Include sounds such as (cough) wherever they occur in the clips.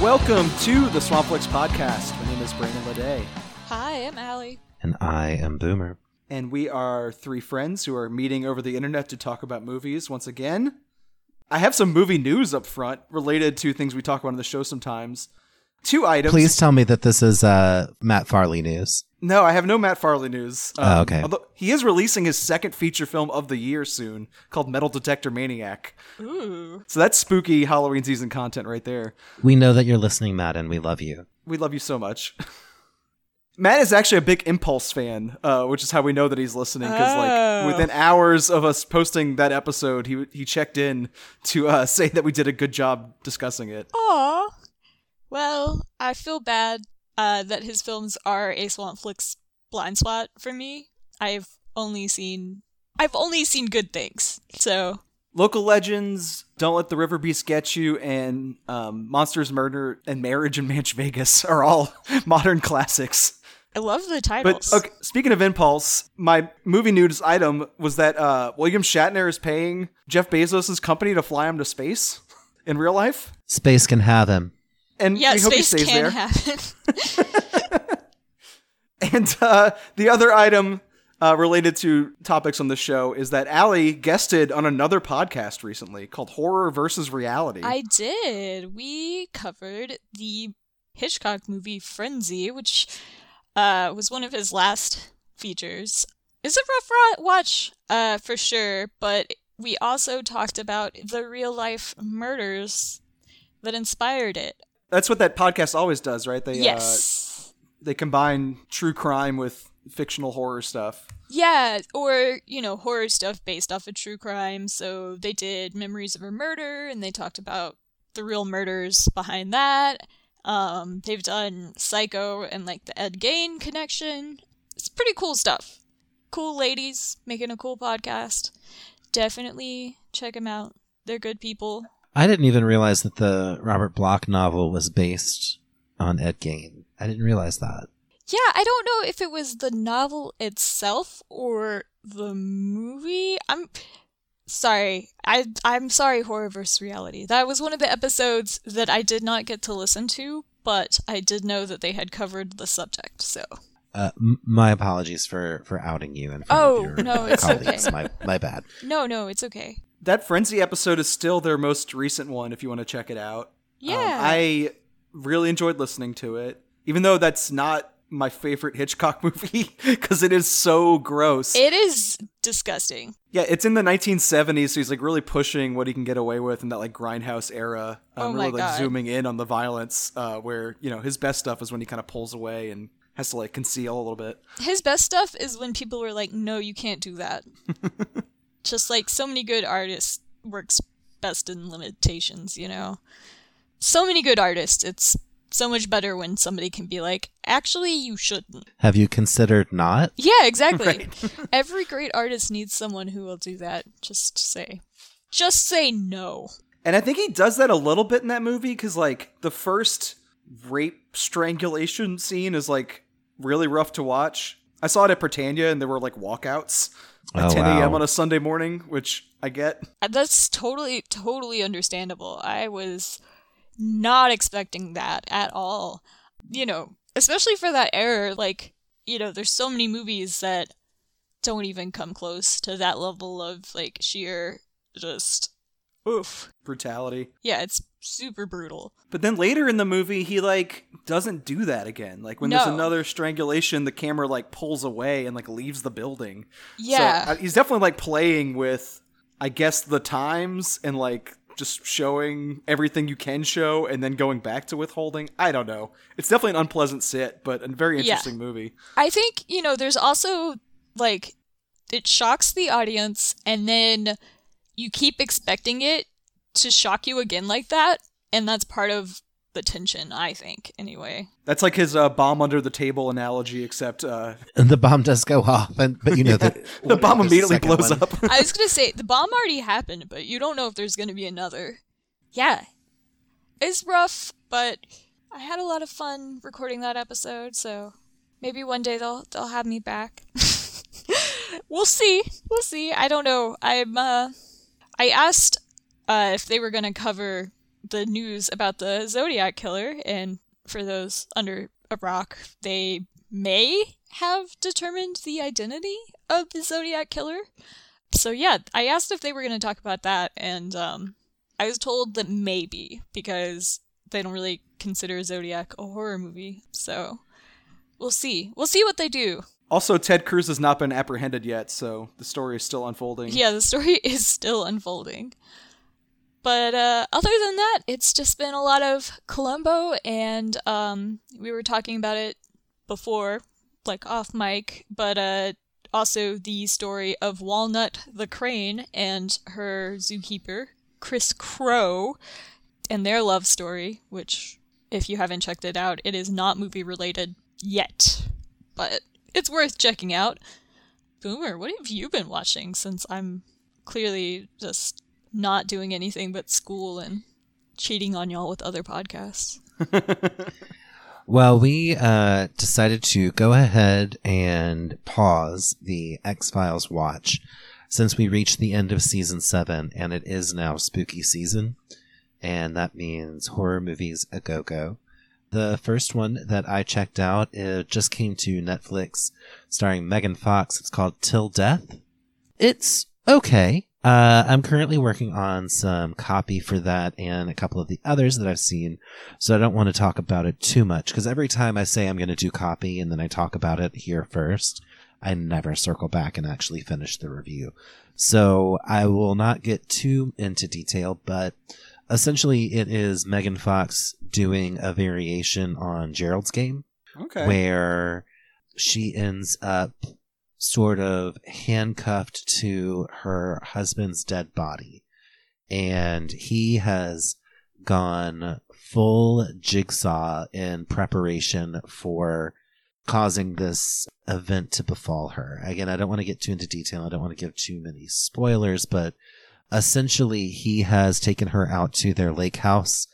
Welcome to the Swampflix podcast. My name is Brandon Ledet, Hi, I'm Alli. And I am Boomer. and we are three friends who are meeting over the internet to talk about movies once again. I have some movie news up front related to things we talk about on the show sometimes. Two items. Please tell me that this is uh, Matt Farley news. No, I have no Matt Farley news. Um, Oh, okay. Although he is releasing his second feature film of the year soon, called Metal Detector Maniac. Ooh. So that's spooky Halloween season content right there. We know that you're listening, Matt, and we love you. We love you so much. (laughs) Matt is actually a big Impulse fan, uh, which is how we know that he's listening. Because Oh. like within hours of us posting that episode, he he checked in to uh, (laughs) say that we did a good job discussing it. Aw. Well, I feel bad uh, that his films are a Swampflix blind spot for me. I've only seen I've only seen good things. So Local legends, "Don't Let the River Beast Get You," and um, "Monsters, Murder, and Marriage in Manch Vegas" (laughs) are all (laughs) modern classics. I love the But titles. okay, speaking of impulse, my movie news item was that uh, William Shatner is paying Jeff Bezos' company to fly him to space in real life, Space can have him. And yeah, we hope he stays can there. happen. (laughs) And uh, the other item uh, related to topics on the show is that Alli guested on another podcast recently called Horror versus Reality. I did. We covered the Hitchcock movie Frenzy, which uh, was one of his last features. It's a rough ro- watch, uh, for sure, but we also talked about the real life murders that inspired it. That's what that podcast always does, right? They uh, yes. they combine true crime with fictional horror stuff. Yeah, or, you know, horror stuff based off of true crime. So they did Memories of a Murder, and they talked about the real murders behind that. Um, they've done Psycho and, like, the Ed Gein connection. It's pretty cool stuff. Cool ladies making a cool podcast. Definitely check them out. They're good people. I didn't even realize that the Robert Bloch novel was based on Ed Gein. I didn't realize that. Yeah, I don't know if it was the novel itself or the movie. I'm sorry. I I'm sorry horror versus reality. That was one of the episodes that I did not get to listen to, but I did know that they had covered the subject. So, Uh, m- my apologies for, for outing you and Oh, your no, it's colleagues. okay. My, my bad. no, no, it's okay. That Frenzy episode is still their most recent one if you want to check it out. Um, Yeah. I really enjoyed listening to it, even though that's not my favorite Hitchcock (laughs) movie because it is so gross. it is disgusting. yeah, it's in the 1970s, so he's like really pushing what he can get away with in that like grindhouse era. Um, Oh my really like God. zooming in on the violence, uh, where you know his best stuff is when he kind of pulls away and has to like conceal a little bit. His best stuff is when people were like, "No, you can't do that." (laughs) Just like so many good artists works best in limitations, you know. So many good artists, it's so much better when somebody can be like, "Actually, you shouldn't." Have you considered not? Yeah, exactly. (laughs) Right. (laughs) Every great artist needs someone who will do that. Just say, just say no. And I think he does that a little bit in that movie because, like, the first rape strangulation scene is like really rough to watch. I saw it at Prytania, and there were like walkouts at Oh, 10 a.m. wow. on a Sunday morning, which I get. Uh, That's totally, totally understandable. I was not expecting that at all. You know, especially for that era, like, you know, there's so many movies that don't even come close to that level of, like, sheer just, oof. Brutality. Yeah, it's super brutal. But then later in the movie, he like doesn't do that again. Like when there's another strangulation, the camera like pulls away and like leaves the building. Yeah. So, uh, he's definitely like playing with, I guess, the times and like just showing everything you can show and then going back to withholding. I don't know. It's definitely an unpleasant sit, but a very Yeah. interesting movie. I think, you know, there's also like it shocks the audience and then you keep expecting it to shock you again like that, and that's part of the tension, I think, anyway. That's like his uh, bomb under the table analogy, except uh, And the bomb does go off, and but you know that (laughs) the bomb immediately second blows one- up. I was gonna say the bomb already happened, but you don't know if there's gonna be another. Yeah. It's rough, but I had a lot of fun recording that episode, so maybe one day they'll they'll have me back. (laughs) we'll see. We'll see. I don't know. I'm uh I asked uh if they were gonna cover the news about the Zodiac killer, and for those under a rock, they may have determined the identity of the Zodiac killer. So yeah, I asked if they were going to talk about that, and um, I was told that maybe because they don't really consider Zodiac a horror movie. So we'll see. We'll see what they do. Also, Ted Cruz has not been apprehended yet, so the story is still unfolding. Yeah, the story (laughs) is still unfolding. But uh, other than that, it's just been a lot of Columbo, and um, we were talking about it before, like off mic, but uh, also the story of Walnut the Crane and her zookeeper, Chris Crowe, and their love story, which, if you haven't checked it out, it is not movie related yet, but it's worth checking out. Boomer, what have you been watching since I'm clearly just not doing anything but school and cheating on y'all with other podcasts? (laughs) Well, we uh, decided to go ahead and pause the X Files watch since we reached the end of season seven, and it is now spooky season, and that means horror movies a go go. The first one that I checked out it just came to Netflix, starring Megan Fox. It's called Til Death. It's okay. Uh, I'm currently working on some copy for that and a couple of the others that I've seen, so I don't want to talk about it too much because every time I say I'm going to do copy and then I talk about it here first, I never circle back and actually finish the review. So I will not get too into detail, but essentially it is Megan Fox doing a variation on Gerald's game Okay. where she ends up sort of handcuffed to her husband's dead body. And he has gone full jigsaw in preparation for causing this event to befall her. Again, I don't want to get too into detail. I don't want to give too many spoilers, but essentially he has taken her out to their lake house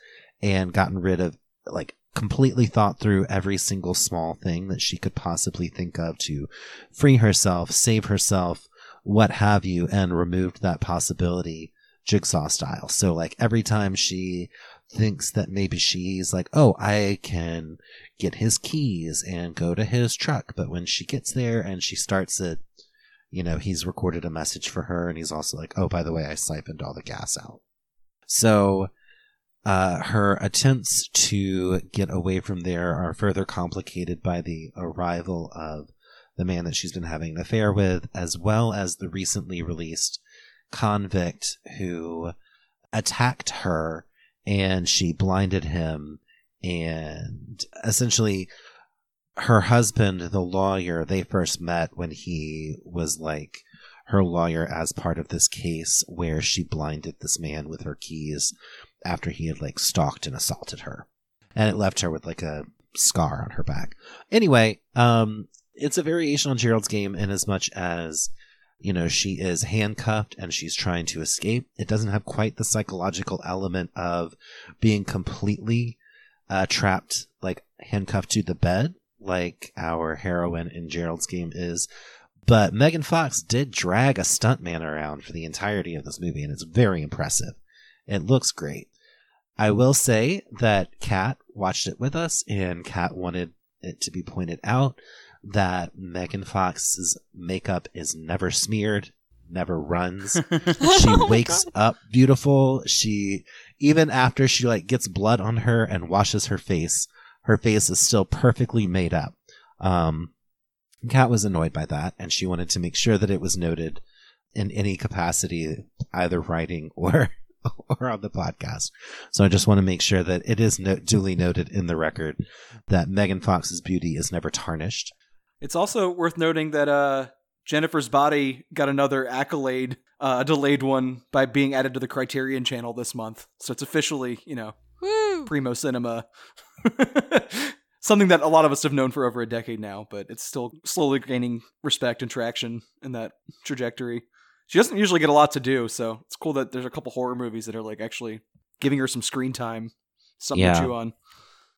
and gotten rid of like completely thought through every single small thing that she could possibly think of to free herself, save herself, what have you, and removed that possibility jigsaw style. So like every time she thinks that maybe she's like, oh, I can get his keys and go to his truck. But when she gets there and she starts it, you know, he's recorded a message for her and he's also like, oh, by the way, I siphoned all the gas out. So uh, her attempts to get away from there are further complicated by the arrival of the man that she's been having an affair with, as well as the recently released convict who attacked her and she blinded him. And essentially, her husband, the lawyer, they first met when he was like her lawyer as part of this case where she blinded this man with her keys after he had like stalked and assaulted her. And it left her with like a scar on her back. Anyway, um, it's a variation on Gerald's game in as much as, you know, she is handcuffed and she's trying to escape. It doesn't have quite the psychological element of being completely uh, trapped, like handcuffed to the bed, like our heroine in Gerald's game is. But Megan Fox did drag a stuntman around for the entirety of this movie, and it's very impressive. It looks great. I will say that Kat watched it with us, and Kat wanted it to be pointed out that Megan Fox's makeup is never smeared, never runs. (laughs) she Oh wakes God. up beautiful. She even after she like gets blood on her and washes her face, her face is still perfectly made up. Um, Kat was annoyed by that, and she wanted to make sure that it was noted in any capacity, either writing (laughs) or or on the podcast. So I just want to make sure that it is no- duly noted in the record that Megan Fox's beauty is never tarnished. It's also worth noting that uh, Jennifer's Body got another accolade, uh, a delayed one, by being added to the Criterion channel this month. So it's officially, you know, Woo! primo cinema. (laughs) Something that a lot of us have known for over a decade now, but it's still slowly gaining respect and traction in that trajectory. She doesn't usually get a lot to do, so it's cool that there's a couple horror movies that are like actually giving her some screen time, something Yeah. to chew on.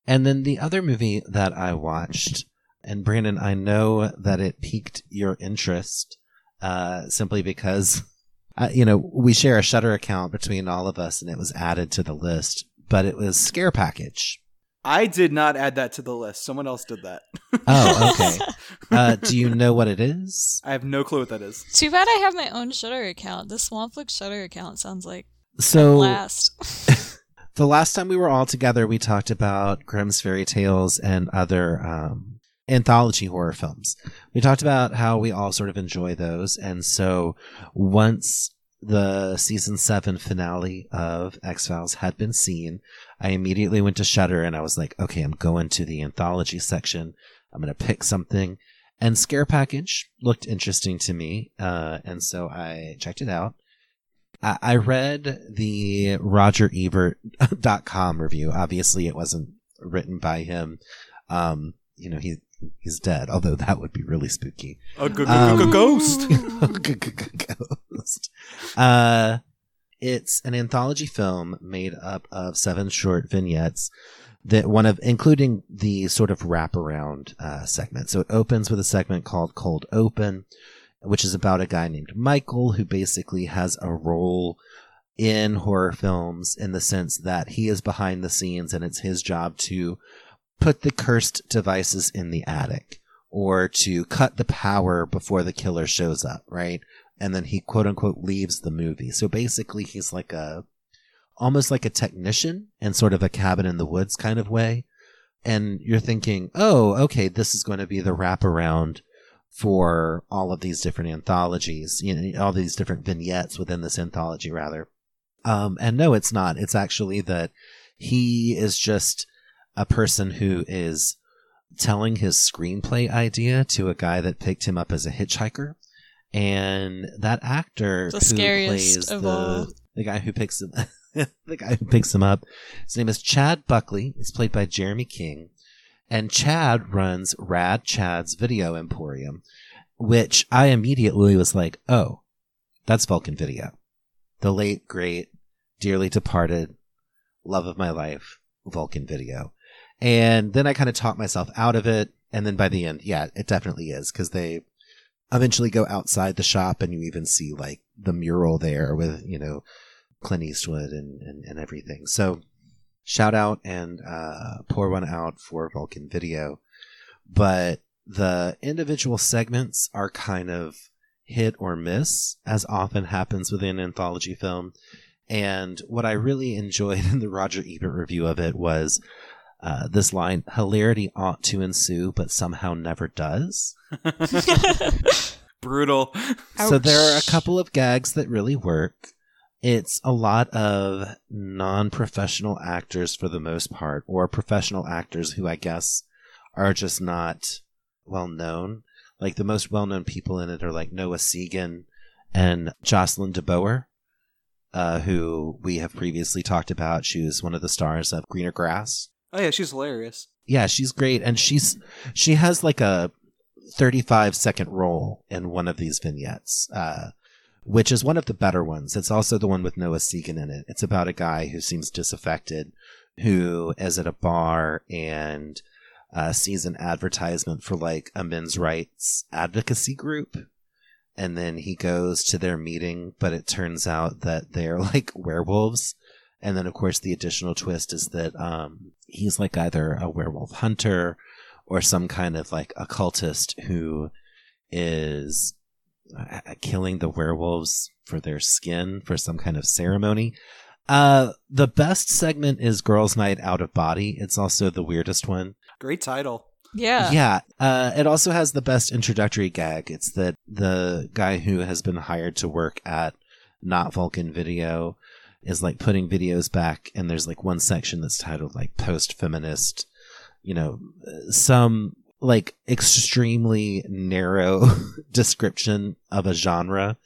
And then the other movie that I watched, and Brandon, I know that it piqued your interest uh, simply because, uh, you know, we share a Shudder account between all of us, and it was added to the list but it was Scare Package. I did not add that to the list. Someone else did that. Oh, okay. (laughs) uh, do you know what it is? I have no clue what that is. Too bad I have my own Shudder account. The Swampflix Shudder account sounds like So last. (laughs) (laughs) the last time we were all together, we talked about Grimm's fairy tales and other um, anthology horror films. We talked about how we all sort of enjoy those, and so once the season seven finale of X Files had been seen, I immediately went to Shudder and I was like, okay, I'm going to the anthology section. I'm going to pick something. And Scare Package looked interesting to me, uh, and so I checked it out. I I read the Roger RogerEbert.com (laughs) review. Obviously, it wasn't written by him. Um, you know, he he's dead. Although that would be really spooky. A g- g- Um, (laughs) g- ghost. Ghost. Uh, it's an anthology film made up of seven short vignettes that one of, including the sort of wraparound uh, segment. So it opens with a segment called Cold Open, which is about a guy named Michael who basically has a role in horror films in the sense that he is behind the scenes and it's his job to put the cursed devices in the attic or to cut the power before the killer shows up, right? And then he quote unquote leaves the movie. So basically he's like a almost like a technician in sort of a cabin in the woods kind of way. And you're thinking, oh, okay, this is going to be the wraparound for all of these different anthologies, you know, all these different vignettes within this anthology, rather. Um, and no, it's not. It's actually that he is just a person who is telling his screenplay idea to a guy that picked him up as a hitchhiker. And that actor The who plays of the, all. the guy who picks him (laughs) the guy who picks him up, his name is Chad Buckley. He's played by Jeremy King. And Chad runs Rad Chad's Video Emporium, which I immediately was like, oh, that's Vulcan Video. The late, great, dearly departed, love of my life, Vulcan Video. And then I kind of talked myself out of it. And then by the end, yeah, it definitely is because they eventually go outside the shop and you even see like the mural there with, you know, Clint Eastwood and, and, and everything. So shout out and uh, pour one out for Vulcan Video. But the individual segments are kind of hit or miss, as often happens within anthology film. And what I really (laughs) enjoyed in the Roger Ebert review of it was uh, this line hilarity ought to ensue, but somehow never does. (laughs) Brutal. So there are a couple of gags that really work. It's a lot of non professional actors for the most part, or professional actors who I guess are just not well known. Like the most well known people in it are like Noah Segan and Jocelyn DeBoer, uh, who we have previously talked about. She was one of the stars of Greener Grass. Oh yeah, she's hilarious. Yeah, she's great, and she's she has like a 35 second role in one of these vignettes, uh, which is one of the better ones. It's also the one with Noah Segan in it. It's about a guy who seems disaffected, who is at a bar and uh, sees an advertisement for like a men's rights advocacy group. And then he goes to their meeting, but it turns out that they're like (laughs) werewolves. And then, of course, the additional twist is that um, he's like either a werewolf hunter or some kind of like occultist who is uh, killing the werewolves for their skin for some kind of ceremony. Uh, the best segment is Girls' Night Out of Body. It's also the weirdest one. Great title. yeah. Yeah. Uh, it also has the best introductory gag. It's that the guy who has been hired to work at Not Vulcan Video is like putting videos back, and there's like one section that's titled like post feminist, you know, some like extremely narrow (laughs) description of a genre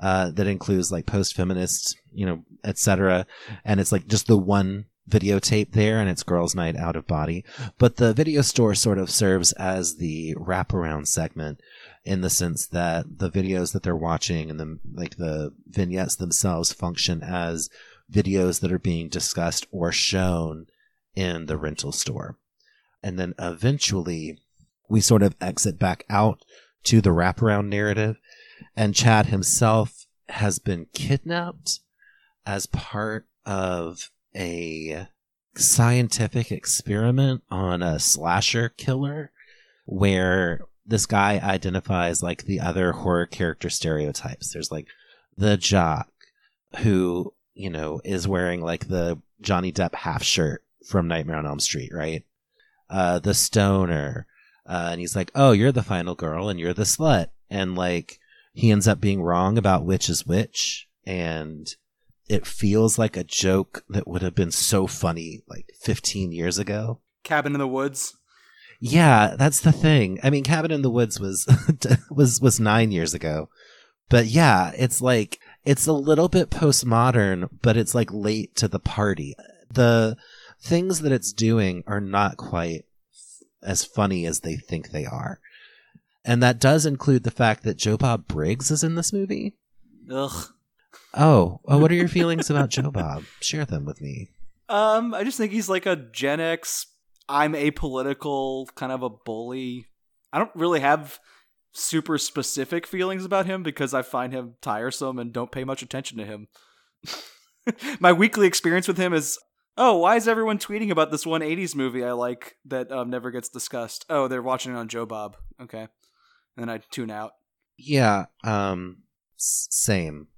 uh, that includes like post feminist, you know, etc. And it's like just the one videotape there, and it's Girls' Night Out of Body. But the video store sort of serves as the wraparound segment in the sense that the videos that they're watching and the like the vignettes themselves function as videos that are being discussed or shown in the rental store. And then eventually we sort of exit back out to the wraparound narrative and Chad himself has been kidnapped as part of a scientific experiment on a slasher killer where this guy identifies like the other horror character stereotypes. There's like the jock who, you know, is wearing like the Johnny Depp half shirt from Nightmare on Elm Street, right? Uh, the stoner. Uh, and he's like, oh, you're the final girl and you're the slut. And like, he ends up being wrong about which is which. And it feels like a joke that would have been so funny like 15 years ago. Cabin in the Woods. Yeah, that's the thing. I mean, Cabin in the Woods was (laughs) was was 9 years ago. But yeah, it's like it's a little bit postmodern, but it's like late to the party. The things that it's doing are not quite as funny as they think they are. And that does include the fact that Joe Bob Briggs is in this movie. Ugh. Oh, oh what are your (laughs) feelings about Joe Bob? Share them with me. Um, I just think he's like a Gen X. I'm apolitical, kind of a bully. I don't really have super specific feelings about him because I find him tiresome and don't pay much attention to him. (laughs) My weekly experience with him is oh, why is everyone tweeting about this one 80s movie I like that um, never gets discussed? Oh, they're watching it on Joe Bob. Okay. And then I tune out. Yeah, um same.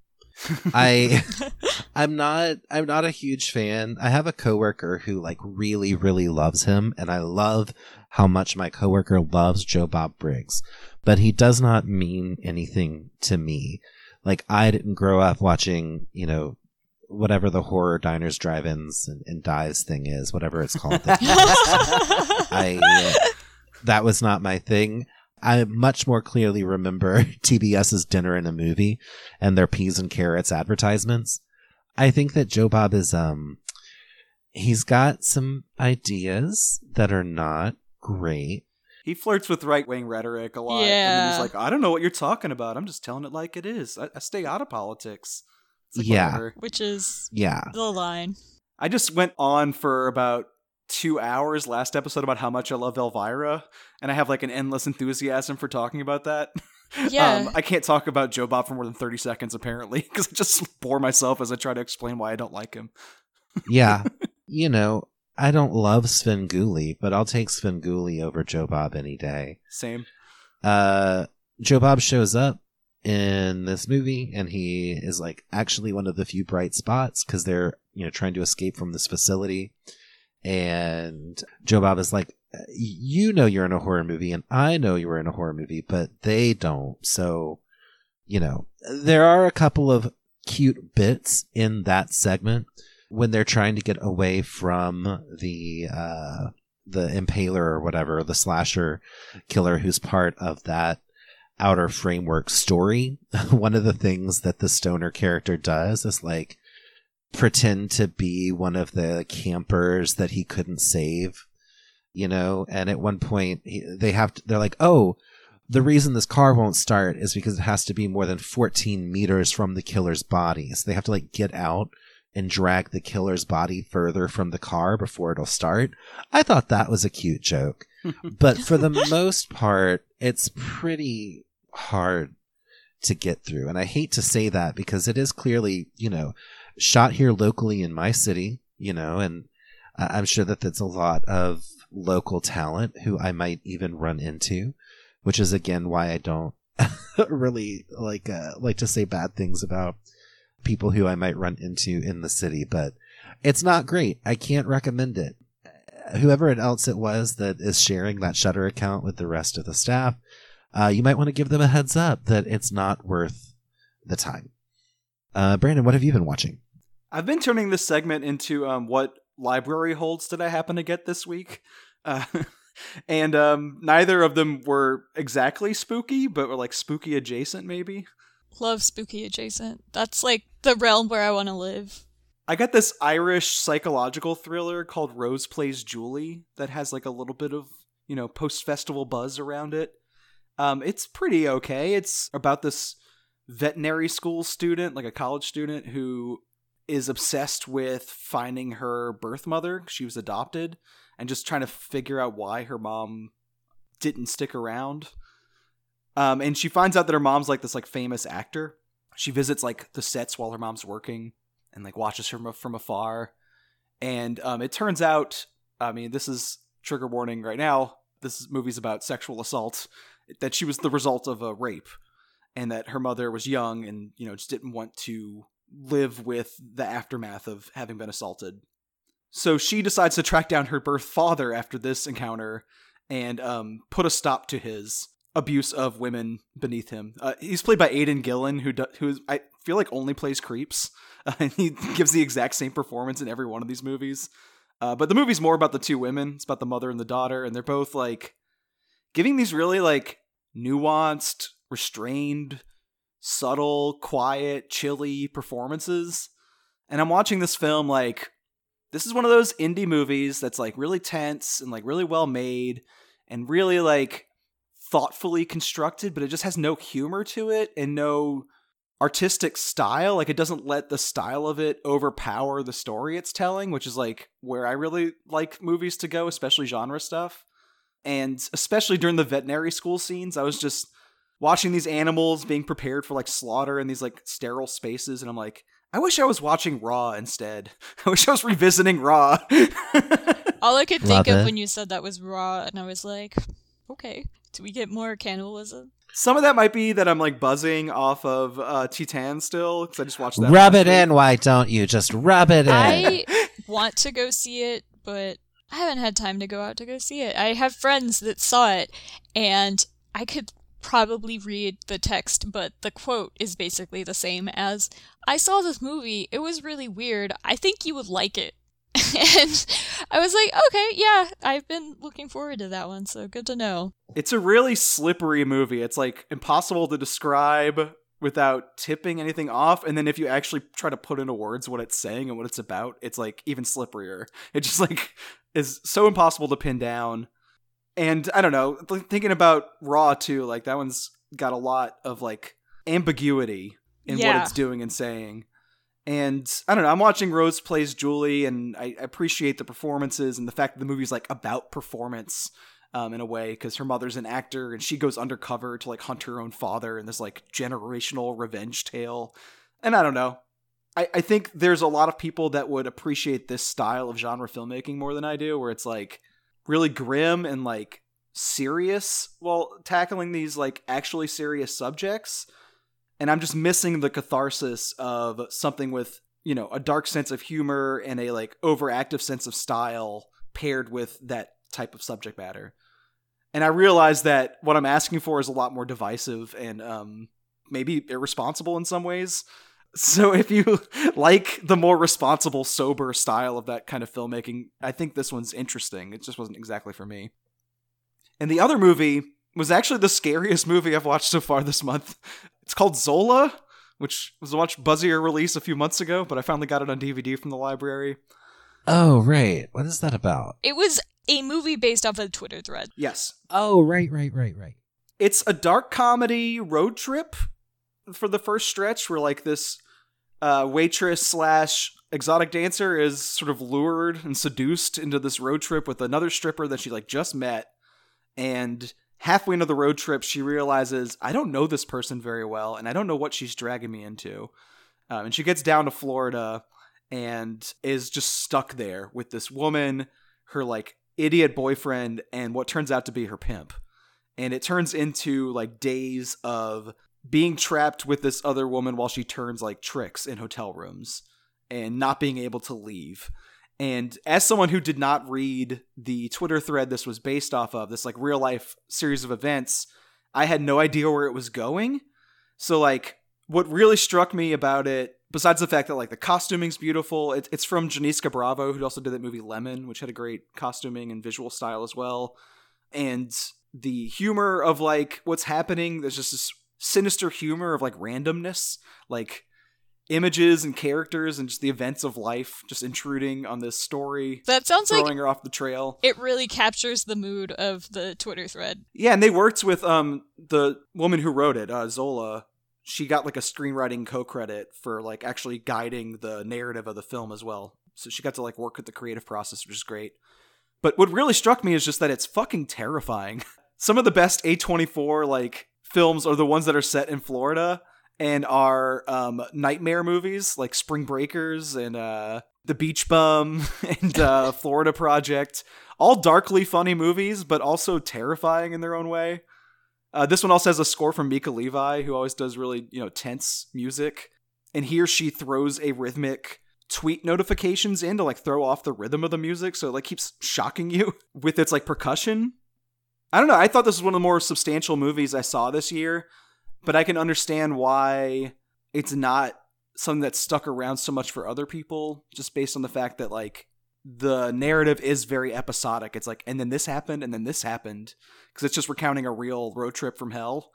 I (laughs) (laughs) I'm not I'm not a huge fan. I have a coworker who like really really loves him and I love how much my coworker loves Joe Bob Briggs, but he does not mean anything to me. Like I didn't grow up watching, you know, whatever the horror diners, drive-ins, and, and dies thing is, whatever it's called. (laughs) I uh, that was not my thing. I much more clearly remember (laughs) TBS's Dinner and a Movie and their peas and carrots advertisements. I think that Joe Bob is um he's got some ideas that are not great. He flirts with right wing rhetoric a lot. And then Yeah. he's like, I don't know what you're talking about. I'm just telling it like it is. I, I stay out of politics. Like, Yeah. whatever. Which is Yeah. the line. I just went on for about two hours last episode about how much I love Elvira, and I have like an endless enthusiasm for talking about that. (laughs) Yeah. Um, I can't talk about Joe Bob for more than 30 seconds, apparently, (laughs) because I just bore myself as I try to explain why I don't like him. (laughs) Yeah. you know, I don't love Svengoolie, but I'll take Svengoolie over Joe Bob any day. Same. uh Joe Bob shows up in this movie and he is like actually one of the few bright spots because they're you know trying to escape from this facility and Joe Bob is like you know you're in a horror movie and I know you were in a horror movie but they don't so you know there are a couple of cute bits in that segment when they're trying to get away from the uh the impaler or whatever the slasher killer who's part of that outer framework story. (laughs) One of the things that the stoner character does is like pretend to be one of the campers that he couldn't save, you know. And at one point, he, they have to, they're like, "Oh, the reason this car won't start is because it has to be more than 14 meters from the killer's body. So they have to like get out." And drag the killer's body further from the car before it'll start. I thought that was a cute joke (laughs) but for the most part, it's pretty hard to get through. And I hate to say that because it is clearly, you know, shot here locally in my city, you know, and I'm sure that that's a lot of local talent who I might even run into, which is again why I don't (laughs) really like uh, like to say bad things about people who I might run into in the city, but it's not great. I can't recommend it whoever else it was that is sharing that Shudder account with the rest of the staff, uh, you might want to give them a heads up that it's not worth the time. Uh, Brandon, what have you been watching? I've been turning this segment into um, what library holds did I happen to get this week? Uh, (laughs) and um, neither of them were exactly spooky, but were like spooky adjacent, maybe. Love spooky adjacent. That's like the realm where I want to live. I got this Irish psychological thriller called Rose Plays Julie that has like a little bit of, you know, post festival buzz around it. Um, it's pretty okay. It's about this veterinary school student, like a college student, who is obsessed with finding her birth mother. She was adopted and just trying to figure out why her mom didn't stick around. Um, and she finds out that her mom's like this like famous actor. She visits like the sets while her mom's working and like watches her from, from afar And um, it turns out, I mean, this is trigger warning right now. This movie's about sexual assault. That she was the result of a rape, and that her mother was young and you know just didn't want to live with the aftermath of having been assaulted. So she decides to track down her birth father after this encounter and um, put a stop to his abuse of women beneath him. Uh, he's played by Aidan Gillen, who do, who is, I feel like only plays creeps. (laughs) Uh, he gives the exact same performance in every one of these movies. Uh, but the movie's more about the two women. It's about the mother and the daughter, and they're both like giving these really like nuanced, restrained, subtle, quiet, chilly performances. And I'm watching this film like this is one of those indie movies that's like really tense and like really well made and really like thoughtfully constructed, but it just has no humor to it and no artistic style. Like it doesn't let the style of it overpower the story it's telling, which is like where I really like movies to go, especially genre stuff. And especially during the veterinary school scenes, I was just watching these animals being prepared for like slaughter in these like sterile spaces, and I'm like, I wish I was watching Raw instead. (laughs) I wish I was revisiting Raw. (laughs) All I could Love think of it. when you said that was raw, and I was like, okay, do we get more cannibalism? Some of that might be that I'm like buzzing off of uh, Titane still because I just watched that. Rub last it week. in, why don't you? Just rub it in. I (laughs) want to go see it, but I haven't had time to go out to go see it. I have friends that saw it, and I could probably read the text, but the quote is basically the same as I saw this movie. It was really weird. I think you would like it. (laughs) and I was like, okay, yeah, I've been looking forward to that one, so good to know. It's a really slippery movie. It's like impossible to describe without tipping anything off. And then if you actually try to put into words what it's saying and what it's about, it's like even slipperier. It just like is so impossible to pin down. And I don't know, th- thinking about Raw too, like that one's got a lot of like ambiguity in what it's doing and saying. And I don't know, I'm watching Rose plays Julie and I appreciate the performances and the fact that the movie's like about performance um, in a way because her mother's an actor and she goes undercover to like hunt her own father in this like generational revenge tale. And I don't know. I, I think there's a lot of people that would appreciate this style of genre filmmaking more than I do, where it's like really grim and like serious while tackling these like actually serious subjects. And I'm just missing the catharsis of something with, you know, a dark sense of humor and a like overactive sense of style paired with that type of subject matter. And I realize that what I'm asking for is a lot more divisive and um, maybe irresponsible in some ways. So if you (laughs) like the more responsible, sober style of that kind of filmmaking, I think this one's interesting. It just wasn't exactly for me. And the other movie was actually the scariest (laughs) movie I've watched so far this month. It's called Zola, which was a much buzzier release a few months ago, but I finally got it on DVD from the library. oh, right. What is that about? It was a movie based off a Twitter thread. Yes. Oh, right, right, right, right. It's a dark comedy road trip for the first stretch where like this uh, waitress slash exotic dancer is sort of lured and seduced into this road trip with another stripper that she like just met. And halfway into the road trip she realizes i don't know this person very well and i don't know what she's dragging me into. Um, and she gets down to florida and is just stuck there with this woman her like idiot boyfriend and what turns out to be her pimp. And it turns into like days of being trapped with this other woman while she turns like tricks in hotel rooms and not being able to leave. And as someone who did not read the Twitter thread this was based off of, this like real life series of events, I had no idea where it was going. So like what really struck me about it, besides the fact that like the costuming's beautiful, it, it's from Janicza Bravo, who also did that movie Lemon, which had a great costuming and visual style as well. And the humor of like what's happening, there's just this sinister humor of like randomness, like images and characters and just the events of life just intruding on this story, That sounds like throwing her off the trail. it really captures the mood of the Twitter thread. Yeah, and they worked with um the woman who wrote it, uh, Zola. She got like a screenwriting co-credit for like actually guiding the narrative of the film as well. So she got to like work with the creative process, which is great. But what really struck me is just that it's fucking terrifying. (laughs) Some of the best A24 like films are the ones that are set in Florida, and are um, nightmare movies like Spring Breakers and uh, The Beach Bum (laughs) and uh, Florida Project. All darkly funny movies, but also terrifying in their own way. Uh, this one also has a score from Mika Levi, who always does really you know tense music. And he or she throws a rhythmic tweet notifications in to like throw off the rhythm of the music, so it like keeps shocking you (laughs) with its like percussion. I don't know. I thought this was one of the more substantial movies I saw this year, but I can understand why it's not something that stuck around so much for other people, just based on the fact that like the narrative is very episodic. It's like, and then this happened, and then this happened, because it's just recounting a real road trip from hell.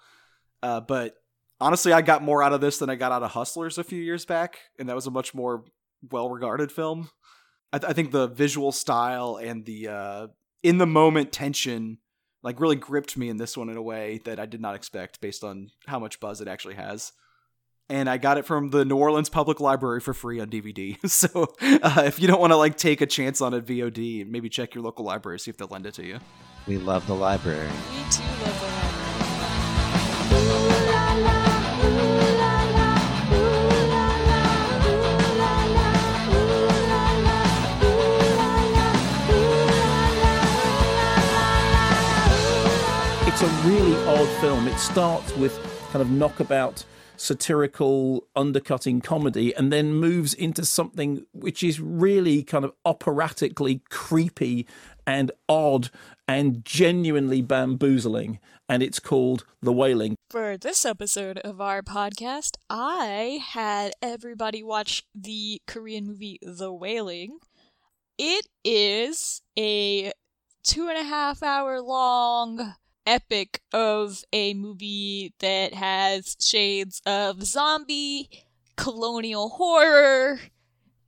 Uh, but honestly, I got more out of this than I got out of Hustlers a few years back, and that was a much more well-regarded film. I, th- I think the visual style and the uh, in the moment tension like really gripped me in this one in a way that I did not expect based on how much buzz it actually has. And I got it from the New Orleans Public Library for free on DVD. (laughs) so uh, if you don't want to like take a chance on a VOD, maybe check your local library see if they'll lend it to you. We love the library. We too love the It's a really odd film. It starts with kind of knockabout satirical undercutting comedy and then moves into something which is really kind of operatically creepy and odd and genuinely bamboozling and it's called The Wailing. For this episode of our podcast, I had everybody watch the Korean movie The Wailing. It is a two and a half hour long epic of a movie that has shades of zombie, colonial horror,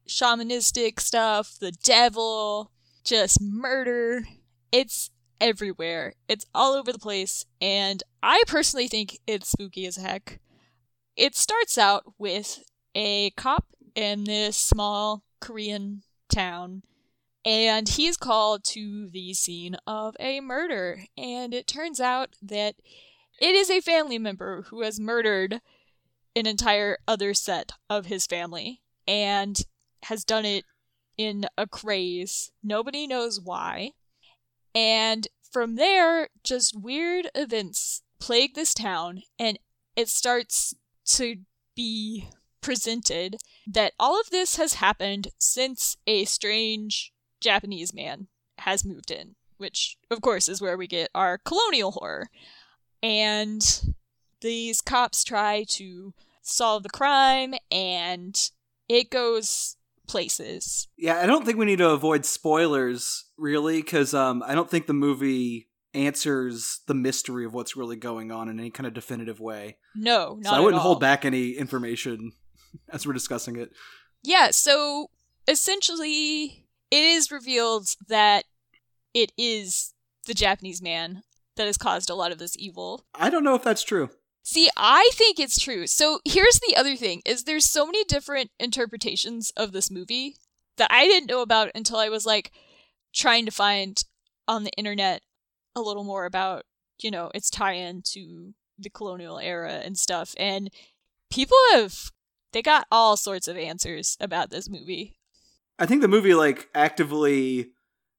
shamanistic stuff, the devil, just murder. It's everywhere. It's all over the place, and I personally think it's spooky as heck. It starts out with a cop in this small Korean town and he's called to the scene of a murder. And it turns out that it is a family member who has murdered an entire other set of his family and has done it in a craze. Nobody knows why. And from there, just weird events plague this town, and it starts to be presented that all of this has happened since a strange Japanese man has moved in, which, of course, is where we get our colonial horror. And these cops try to solve the crime, and it goes places. Yeah, I don't think we need to avoid spoilers really, because um, I don't think the movie answers the mystery of what's really going on in any kind of definitive way. No, not all. so I wouldn't hold back any information (laughs) as we're discussing it. Yeah, so essentially, it is revealed that it is the Japanese man that has caused a lot of this evil. I don't know if that's true. See, I think it's true. So here's the other thing is there's so many different interpretations of this movie that I didn't know about until I was like trying to find on the internet a little more about, you know, its tie-in to the colonial era and stuff. And people have they got all sorts of answers about this movie. I think the movie like actively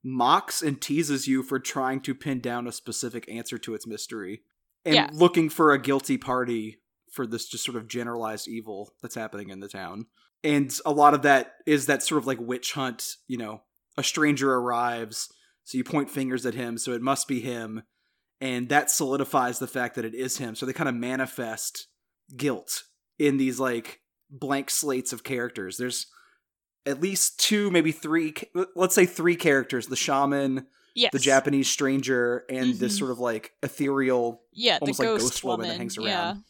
mocks and teases you for trying to pin down a specific answer to its mystery and Yeah. looking for a guilty party for this just sort of generalized evil that's happening in the town. And a lot of that is that sort of like witch hunt, you know, a stranger arrives, so you point fingers at him, so it must be him. And that solidifies the fact that it is him. So they kind of manifest guilt in these like blank slates of characters. There's at least two, maybe three, let's say three characters the shaman, Yes. the Japanese stranger, and this Mhm. sort of like ethereal yeah, almost like ghost, woman woman that hangs Yeah. around.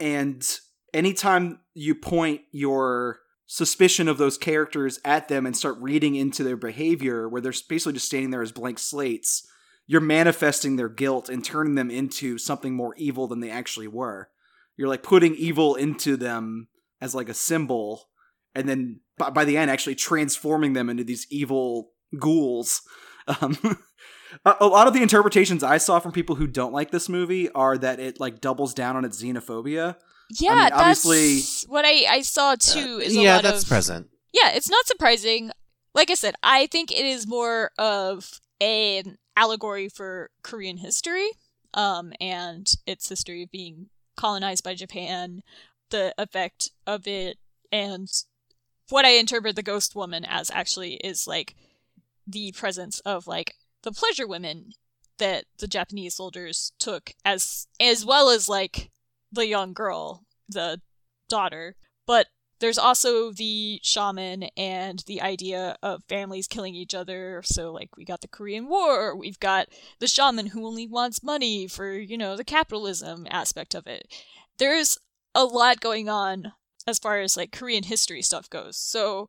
And anytime you point your suspicion of those characters at them and start reading into their behavior, where they're basically just standing there as blank slates, you're manifesting their guilt and turning them into something more evil than they actually were. You're like putting evil into them as like a symbol, and then by, by the end, actually transforming them into these evil ghouls. Um, (laughs) a, a lot of the interpretations I saw from people who don't like this movie are that it like doubles down on its xenophobia. Yeah, mean, obviously- that's what I, I saw too. Is a yeah, lot that's of present. yeah, it's not surprising. Like I said, I think it is more of an allegory for Korean history, um, and its history of being colonized by Japan, the effect of it, and what I interpret the ghost woman as actually is like the presence of like the pleasure women that the Japanese soldiers took as as well as like the young girl, the daughter. But there's also the shaman and the idea of families killing each other. So, like, we got the Korean War, we've got the shaman who only wants money for, you know, the capitalism aspect of it. There's a lot going on as far as like Korean history stuff goes. So,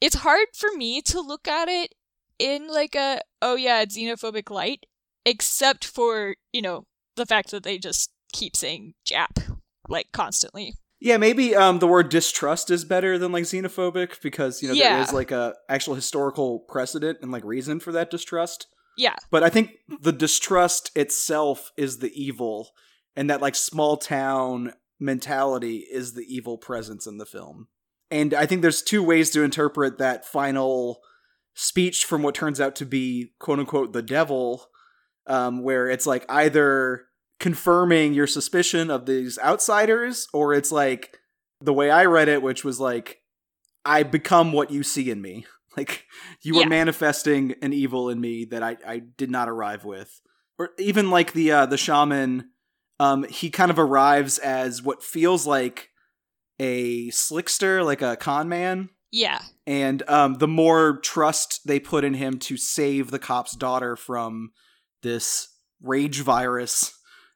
it's hard for me to look at it in like a, oh yeah, xenophobic light, except for, you know, the fact that they just keep saying Jap, like, constantly. Yeah, maybe um, the word distrust is better than like xenophobic because you know Yeah. there is like a actual historical precedent and like reason for that distrust. Yeah. But I think the distrust itself is the evil, and that like small town mentality is the evil presence in the film. And I think there's two ways to interpret that final speech from what turns out to be quote unquote the devil, um, where it's like either confirming your suspicion of these outsiders, or it's like the way I read it, which was like, I become what you see in me. (laughs) Like you were Yeah. manifesting an evil in me that I, I did not arrive with. Or even like the uh, the shaman, um, he kind of arrives as what feels like a slickster, like a con man. Yeah. And um, the more trust they put in him to save the cop's daughter from this rage virus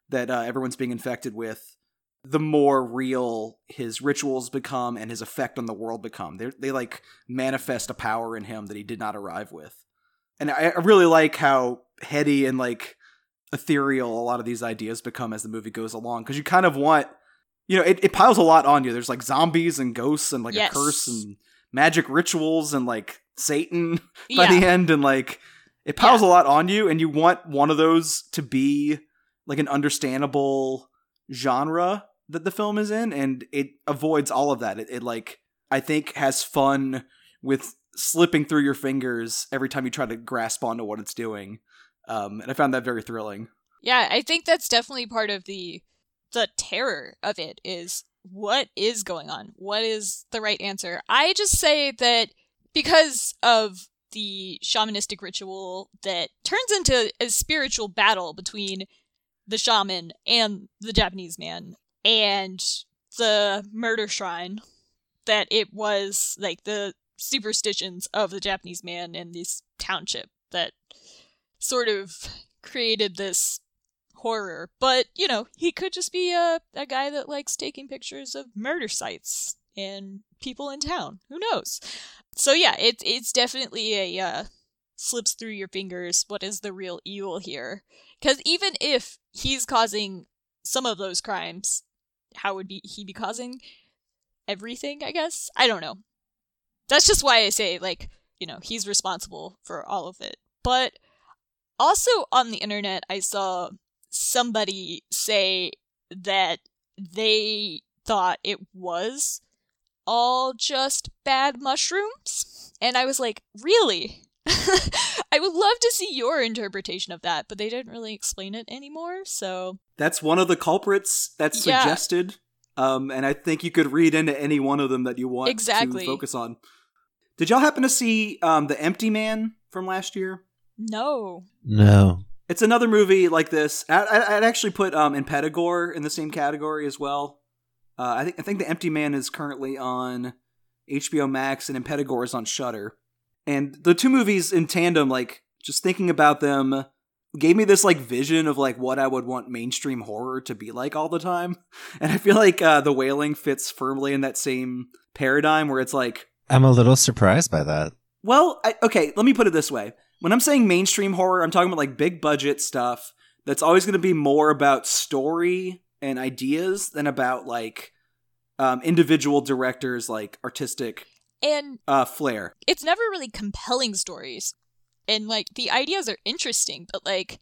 that uh, everyone's being infected with, the more real his rituals become and his effect on the world become. They they like manifest a power in him that he did not arrive with. And I, I really like how heady and like ethereal a lot of these ideas become as the movie goes along because you kind of want you know it, it piles a lot on you there's like zombies and ghosts and like Yes. a curse and magic rituals and like satan (laughs) by Yeah. the end and like it piles a lot on you and you want one of those to be like an understandable genre that the film is in and it avoids all of that it, it like i think has fun with slipping through your fingers every time you try to grasp onto what it's doing um, and i found that very thrilling Yeah, I think that's definitely part of the the terror of it is what is going on? What is the right answer? I just say that because of the shamanistic ritual that turns into a spiritual battle between the shaman and the Japanese man and the murder shrine that it was like the superstitions of the Japanese man in this township that sort of created this horror. But, you know, he could just be a, a guy that likes taking pictures of murder sites and people in town. Who knows? So yeah, it, it's definitely a uh, slips through your fingers what is the real evil here. Because even if he's causing some of those crimes, how would be he be causing everything, I guess? I don't know. That's just why I say, like, you know, he's responsible for all of it. But also on the internet, I saw somebody say that they thought it was all just bad mushrooms. And I was like, really? (laughs) I would love to see your interpretation of that, but they didn't really explain it anymore, so. that's one of the culprits that's Yeah. suggested um, and i think you could read into any one of them that you want Exactly. to focus on did y'all happen to see um, the empty man from last year No. No. It's another movie like this. I, I, I'd actually put um, Impetigore in the same category as well. Uh, I think I think The Empty Man is currently on HBO Max and Impetigore is on Shudder. And the two movies in tandem, like just thinking about them, gave me this like vision of like what I would want mainstream horror to be like all the time. (laughs) And I feel like uh, The Wailing fits firmly in that same paradigm where it's like I'm a little surprised by that. well, I, okay, let me put it this way. When I'm saying mainstream horror, I'm talking about like big budget stuff that's always going to be more about story and ideas than about like um, individual directors like artistic And uh, flair. it's never really compelling stories. And like the ideas are interesting, but like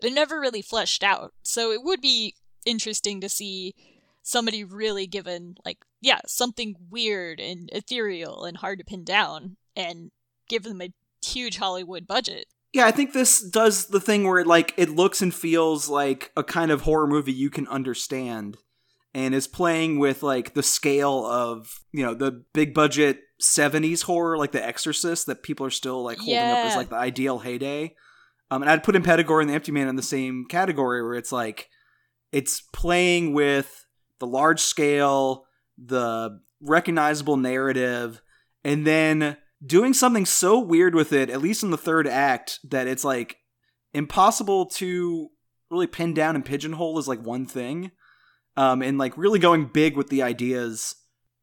they're never really fleshed out. So it would be interesting to see somebody really given like yeah something weird and ethereal and hard to pin down and give them a huge Hollywood budget. Yeah, I think this does the thing where it like it looks and feels like a kind of horror movie you can understand and is playing with like the scale of, you know, the big budget 70s horror like The Exorcist that people are still like holding up as like the ideal heyday. Um and I'd put Impetigore and The Empty Man in the same category where it's like it's playing with the large scale, the recognizable narrative, and then doing something so weird with it, at least in the third act, that it's like impossible to really pin down and pigeonhole is like one thing. Um, and like really going big with the ideas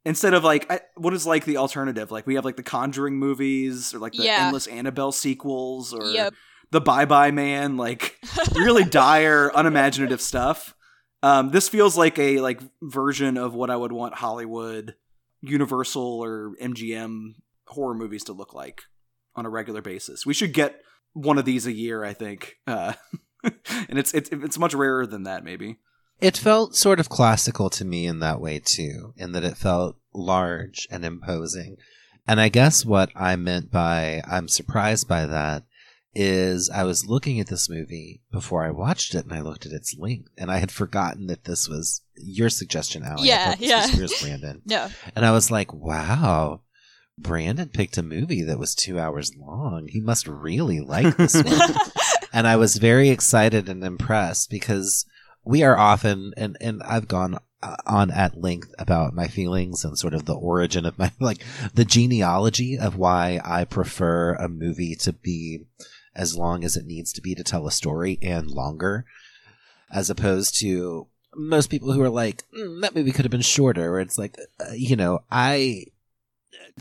instead of like I, what is like the alternative? Like we have like the Conjuring movies or like the Yeah. endless Annabelle sequels or Yep. the Bye Bye Man, like (laughs) really dire, unimaginative stuff. Um, this feels like a like version of what I would want Hollywood, Universal, or MGM horror movies to look like on a regular basis. We should get one of these a year, I think. Uh, (laughs) and it's it's it's much rarer than that, maybe. It felt sort of classical to me in that way too, in that it felt large and imposing. And I guess what I meant by I'm surprised by that is I was looking at this movie before I watched it and I looked at its length and I had forgotten that this was your suggestion, Alli. I Yeah, thought yeah. was yours, Brandon. (laughs) No. And I was like, wow, Brandon picked a movie that was two hours long. He must really like this one. (laughs) and I was very excited and impressed because we are often, and, and I've gone uh, on at length about my feelings and sort of the origin of my, (laughs) like, the genealogy of why I prefer a movie to be as long as it needs to be to tell a story and longer, as opposed to most people who are like, mm, that movie could have been shorter, where it's like, uh, you know, I,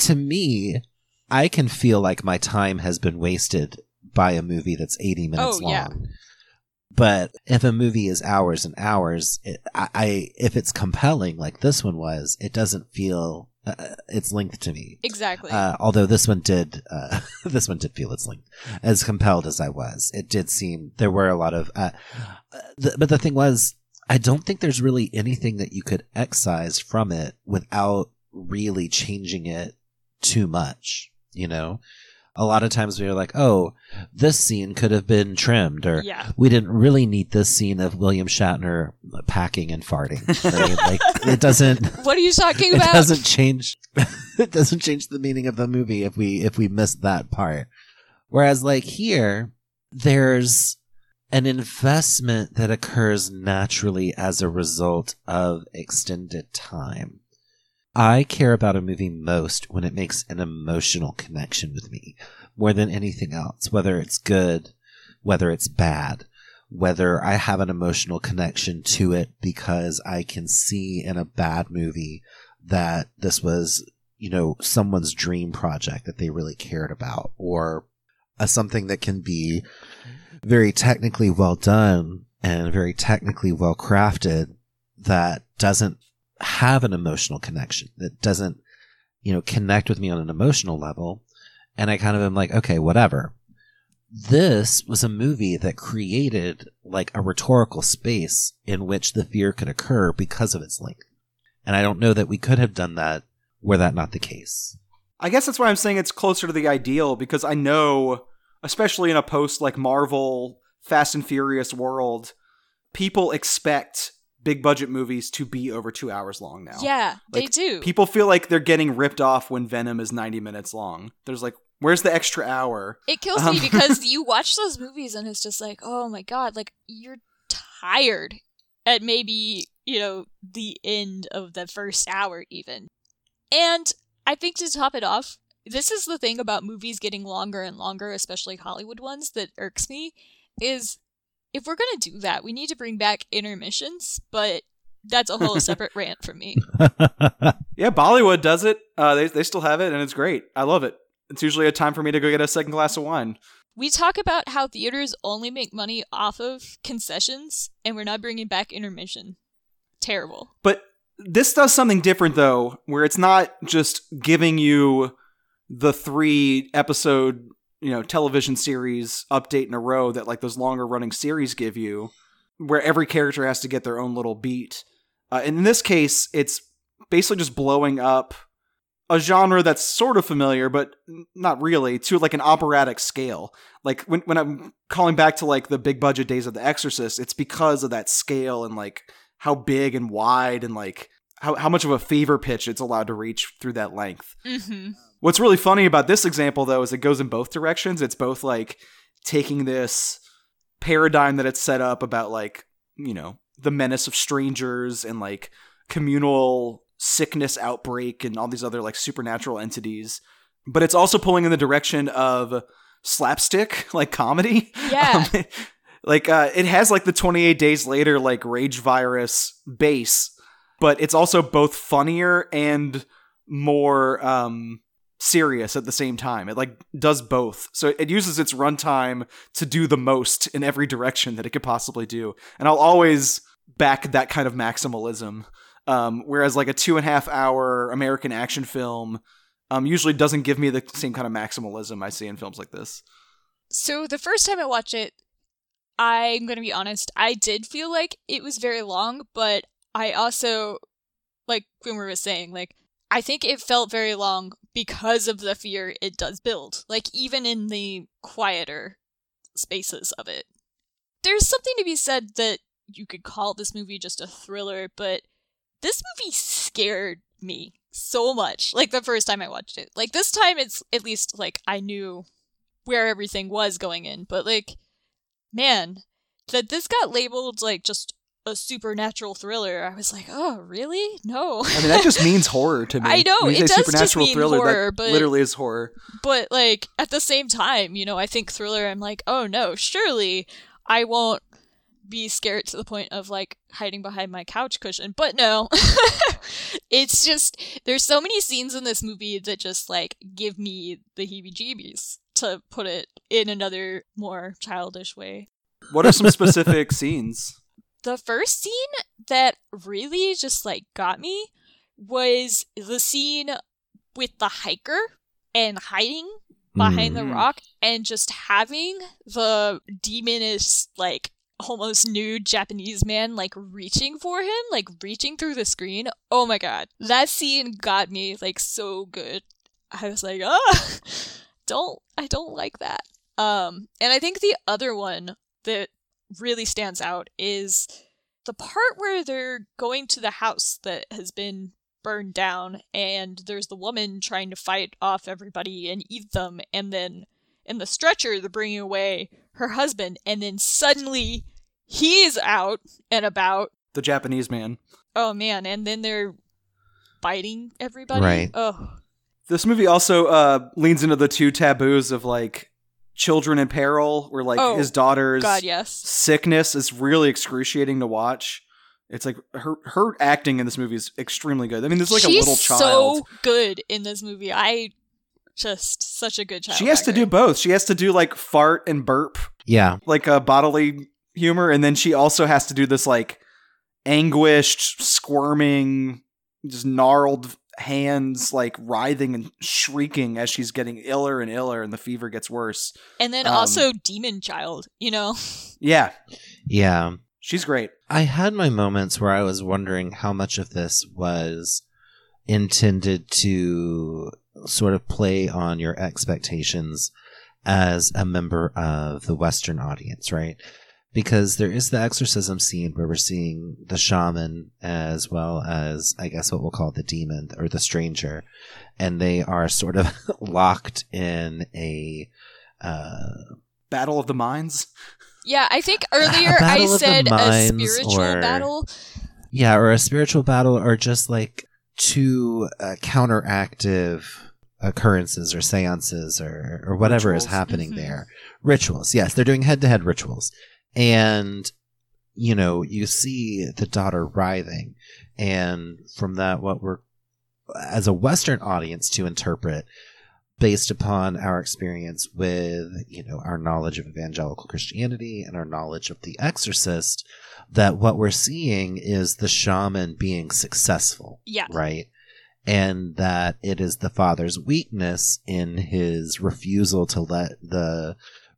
to me, I can feel like my time has been wasted by a movie that's 80 minutes Oh, long. yeah. But if a movie is hours and hours, it, I, I if it's compelling like this one was, it doesn't feel uh, its length to me. exactly. Uh, although this one did, uh, (laughs) this one did feel its length. As compelled as I was, it did seem there were a lot of. Uh, uh, th- but the thing was, I don't think there's really anything that you could excise from it without really changing it too much. You know, a lot of times we are like, oh, this scene could have been trimmed, or yeah. we didn't really need this scene of William Shatner packing and farting. Right? (laughs) like it doesn't (laughs) What are you talking it about? doesn't change (laughs) it doesn't change the meaning of the movie if we if we miss that part whereas like here there's an investment that occurs naturally as a result of extended time i care about a movie most when it makes an emotional connection with me more than anything else whether it's good whether it's bad whether I have an emotional connection to it because I can see in a bad movie that this was, you know, someone's dream project that they really cared about, or a, something that can be very technically well done and very technically well crafted that doesn't have an emotional connection, that doesn't, you know, connect with me on an emotional level. And I kind of am like, okay, whatever this was a movie that created like a rhetorical space in which the fear could occur because of its length. And I don't know that we could have done that were that not the case. I guess that's why I'm saying it's closer to the ideal because I know, especially in a post like Marvel, Fast and Furious world, people expect big budget movies to be over two hours long now. Yeah, they do. People feel like they're getting ripped off when Venom is 90 minutes long. There's like, where's the extra hour? It kills Um, me because (laughs) you watch those movies and it's just like, oh my god, like you're tired at maybe, you know, the end of the first hour even. And I think to top it off, this is the thing about movies getting longer and longer, especially Hollywood ones, that irks me, is if we're gonna do that, we need to bring back intermissions, but that's a whole (laughs) separate rant for me. (laughs) Yeah, Bollywood does it. Uh, they, they still have it, and it's great. I love it. It's usually a time for me to go get a second glass of wine. We talk about how theaters only make money off of concessions, and we're not bringing back intermission. Terrible. But this does something different though, where it's not just giving you the three episode, you know, television series update in a row that like those longer running series give you, where every character has to get their own little beat. Uh, in this case, it's basically just blowing up a genre that's sort of familiar, but not really, to like an operatic scale. Like when when I'm calling back to like the big budget days of The Exorcist, it's because of that scale and like how big and wide and like how, how much of a fever pitch it's allowed to reach through that length. Mm-hmm. What's really funny about this example though is it goes in both directions. It's both like taking this paradigm that it's set up about like, you know, the menace of strangers and like communal sickness outbreak and all these other like supernatural entities. But it's also pulling in the direction of slapstick, (laughs) like comedy. Yeah. (laughs) Um, like uh, it has like the 28 days later like rage virus base, but it's also both funnier and more um serious at the same time. It like does both. So it uses its runtime to do the most in every direction that it could possibly do. And I'll always back that kind of maximalism. Um, whereas like a two and a half hour American action film um, usually doesn't give me the same kind of maximalism I see in films like this. So the first time I watched it, I'm going to be honest, I did feel like it was very long, but I also, like Grimmer was saying, like, I think it felt very long because of the fear it does build. Like, even in the quieter spaces of it. There's something to be said that you could call this movie just a thriller, but this movie scared me so much. Like, the first time I watched it. Like, this time it's at least, like, I knew where everything was going in, but, like, man, that this got labeled, like, just a supernatural thriller, I was like, oh, really? No. I mean, that just means horror to (laughs) me. I know, it does just supernatural mean thriller, horror, but- literally is horror. but like at the same time, you know, I think thriller. I'm like, oh no, surely I won't be scared to the point of like hiding behind my couch cushion. But no, (laughs) it's just there's so many scenes in this movie that just like give me the heebie-jeebies. To put it in another more childish way. What are some specific (laughs) scenes? The first scene that really just like got me was the scene with the hiker and hiding behind the Mm. rock and just having the demonish like almost nude Japanese man like reaching for him, like reaching through the screen. Oh my god. That scene got me like so good. I was like, ah (laughs) don't I don't like that. Um and I think the other one that really stands out is the part where they're going to the house that has been burned down and there's the woman trying to fight off everybody and eat them and then in the stretcher they're bringing away her husband and then suddenly he's out and about The Japanese man. oh man and then they're biting everybody Right. oh This movie also uh, leans into the two taboos of like children in peril, where like Oh, his daughter's god yes sickness is really excruciating to watch. It's like her her acting in this movie is extremely good. I mean, there's like She's a little child. so good in this movie i just such a good child she has to do both. She has to do like fart and burp, Yeah. like a bodily humor, and then she also has to do this like anguished, squirming, just gnarled hands, like writhing and shrieking as she's getting iller and iller, and the fever gets worse. and then um, also demon child you know (laughs) Yeah, Yeah. she's great. I had my moments where I was wondering how much of this was intended to sort of play on your expectations as a member of the Western audience, right? Because there is the exorcism scene where we're seeing the shaman as well as, I guess, what we'll call the demon or the stranger. And they are sort of (laughs) locked in a, uh, Battle of the Minds. Yeah, I think earlier (laughs) I battle of the said a spiritual or- battle. Yeah, or a spiritual battle, or just like two uh, counteractive occurrences or seances or, or whatever is Rituals. happening Mhm. there. Rituals. Yes, they're doing head to head rituals. And, you know, you see the daughter writhing. And from that, what we're, as a Western audience to interpret, based upon our experience with, you know, our knowledge of evangelical Christianity and our knowledge of The Exorcist, that what we're seeing is the shaman being successful, Yeah. right? And that it is the father's weakness in his refusal to let the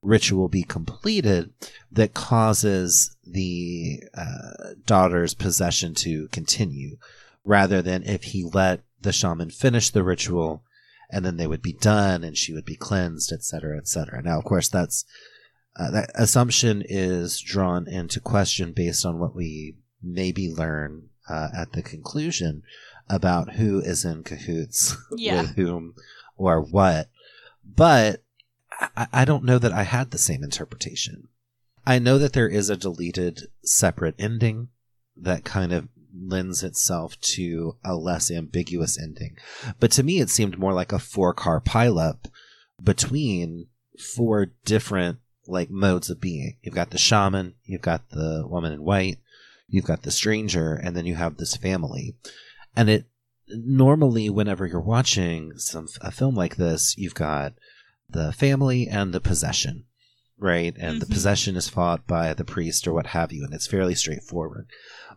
ritual be completed that causes the uh, daughter's possession to continue, rather than if he let the shaman finish the ritual and then they would be done and she would be cleansed, etc., etc. Now, of course, that's uh, that assumption is drawn into question based on what we maybe learn uh, at the conclusion about who is in cahoots (laughs) Yeah. with whom or what. But I, I don't know that I had the same interpretation. I know that there is a deleted separate ending that kind of lends itself to a less ambiguous ending. But to me, it seemed more like a four car pileup between four different like modes of being. You've got the shaman, you've got the woman in white, you've got the stranger, and then you have this family. And it normally, whenever you're watching some a film like this, you've got the family and the possession, right? And the Mhm. possession is fought by the priest or what have you, and it's fairly straightforward.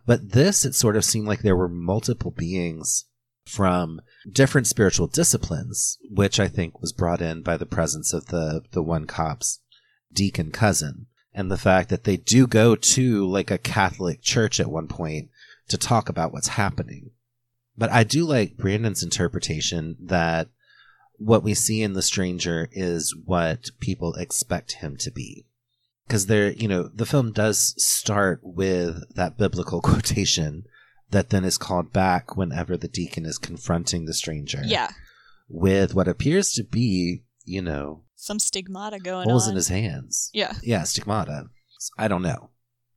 But this, it sort of seemed like there were multiple beings from different spiritual disciplines, which I think was brought in by the presence of the the one cop's deacon cousin, and the fact that they do go to like a Catholic church at one point to talk about what's happening. But I do like Brandon's interpretation that what we see in the stranger is what people expect him to be. Because there, you know, the film does start with that biblical (laughs) quotation that then is called back whenever the deacon is confronting the stranger. Yeah. With what appears to be, you know, Some stigmata going holes on. in his hands. yeah. Yeah, stigmata. I don't know.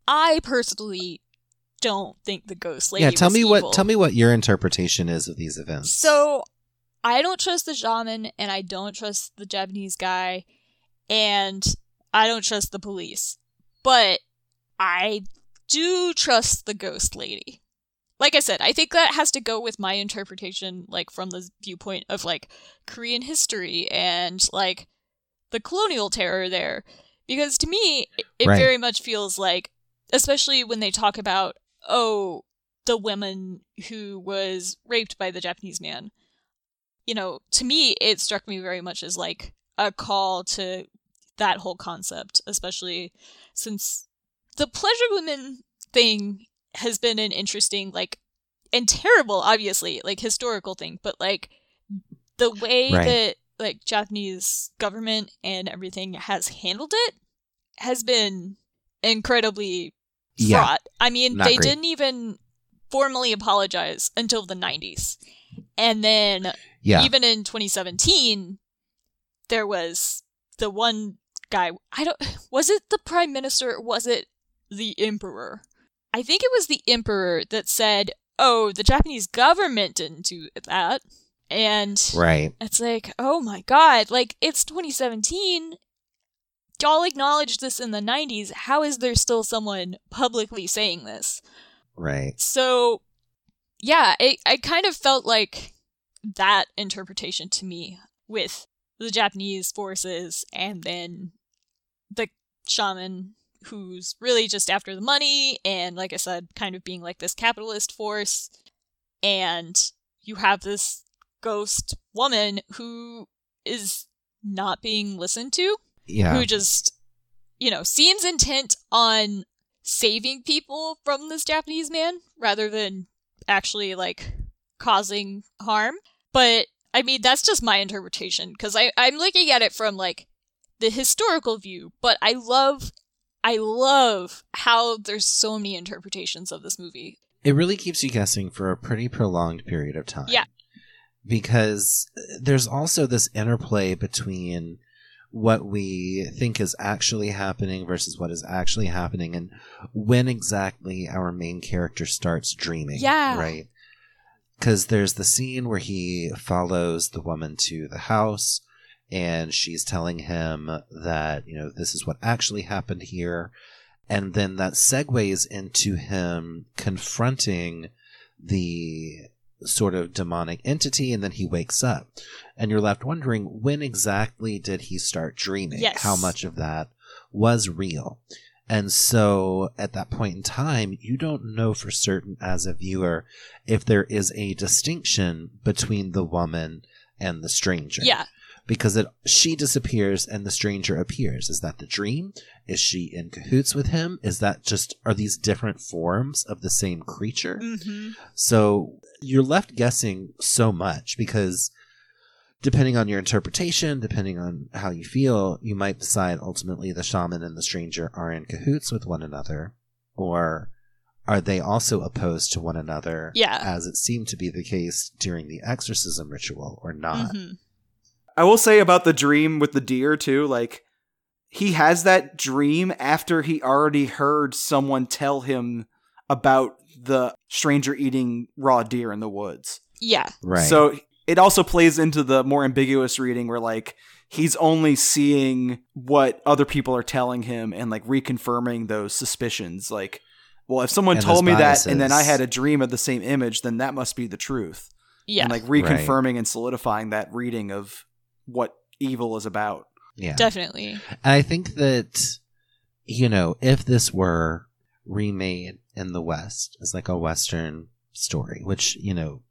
I personally don't think the ghost lady yeah, tell me evil. what tell me what your interpretation is of these events. So, I don't trust the shaman, and I don't trust the Japanese guy, and I don't trust the police. But I do trust the ghost lady. Like I said, I think that has to go with my interpretation, like from the viewpoint of like Korean history and like the colonial terror there. Because to me, it, it Right. very much feels like, especially when they talk about, oh, the woman who was raped by the Japanese man. You know, to me, it struck me very much as like a call to that whole concept, especially since the pleasure women thing has been an interesting, like, and terrible, obviously, like historical thing, but like the way Right. that like Japanese government and everything has handled it has been incredibly Yeah. fraught. I mean, they great. didn't even formally apologize until the 90s. And then yeah. even in 2017 there was the one guy I don't was it the prime minister or was it the emperor? I think it was the emperor that said, "Oh, the Japanese government didn't do that." And right. it's like, "Oh my god, like it's 2017. Y'all acknowledged this in the 90s. How is there still someone publicly saying this?" Right. So, yeah, it, I kind of felt like that interpretation to me with the Japanese forces and then the shaman who's really just after the money and, like I said, kind of being like this capitalist force. And you have this ghost woman who is not being listened to Yeah. who just, you know, seems intent on saving people from this Japanese man rather than actually like causing harm. But I mean, that's just my interpretation because I I'm looking at it from like the historical view, but I love I love how there's so many interpretations of this movie. it really keeps you guessing for a pretty prolonged period of time. Yeah. Because uh, there's also this interplay between what we think is actually happening versus what is actually happening and when exactly our main character starts dreaming. Yeah. Right. Because there's the scene where he follows the woman to the house and she's telling him that, you know, this is what actually happened here. And then that segues into him confronting the sort of demonic entity, and then he wakes up. And you're left wondering when exactly did he start dreaming? Yes. How much of that was real? And so at that point in time, you don't know for certain as a viewer if there is a distinction between the woman and the stranger Yeah. because it she disappears and the stranger appears. Is that the dream? Is she in cahoots with him? Is that just are these different forms of the same creature? hmm So you're left guessing so much because depending on your interpretation, depending on how you feel, you might decide ultimately the shaman and the stranger are in cahoots with one another, or are they also opposed to one another, Yeah. as it seemed to be the case during the exorcism ritual, or not? hmm I will say about the dream with the deer too, like he has that dream after he already heard someone tell him about the stranger eating raw deer in the woods. Yeah. Right. So it also plays into the more ambiguous reading where like he's only seeing what other people are telling him and like reconfirming those suspicions like well if someone And told those me that and then I had a dream of the same image then that must be the truth. Yeah. And like reconfirming and solidifying that reading of what evil is about. yeah. Definitely. And I think that, you know, if this were remade in the West as like a Western story, which, you know,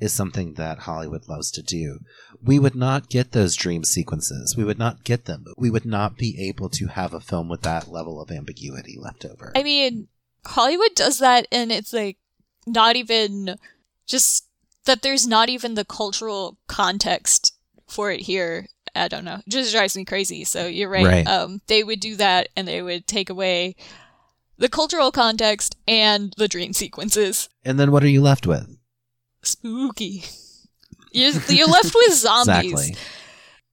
is something that Hollywood loves to do, we would not get those dream sequences. We would not get them. We would not be able to have a film with that level of ambiguity left over. I mean, Hollywood does that, and it's like not even just that there's not even the cultural context for it here. I don't know. It just drives me crazy. So you're right. Right. Um, they would do that, and they would take away the cultural context and the dream sequences. and then what are you left with? Spooky. You're, you're left with (laughs) zombies, Exactly.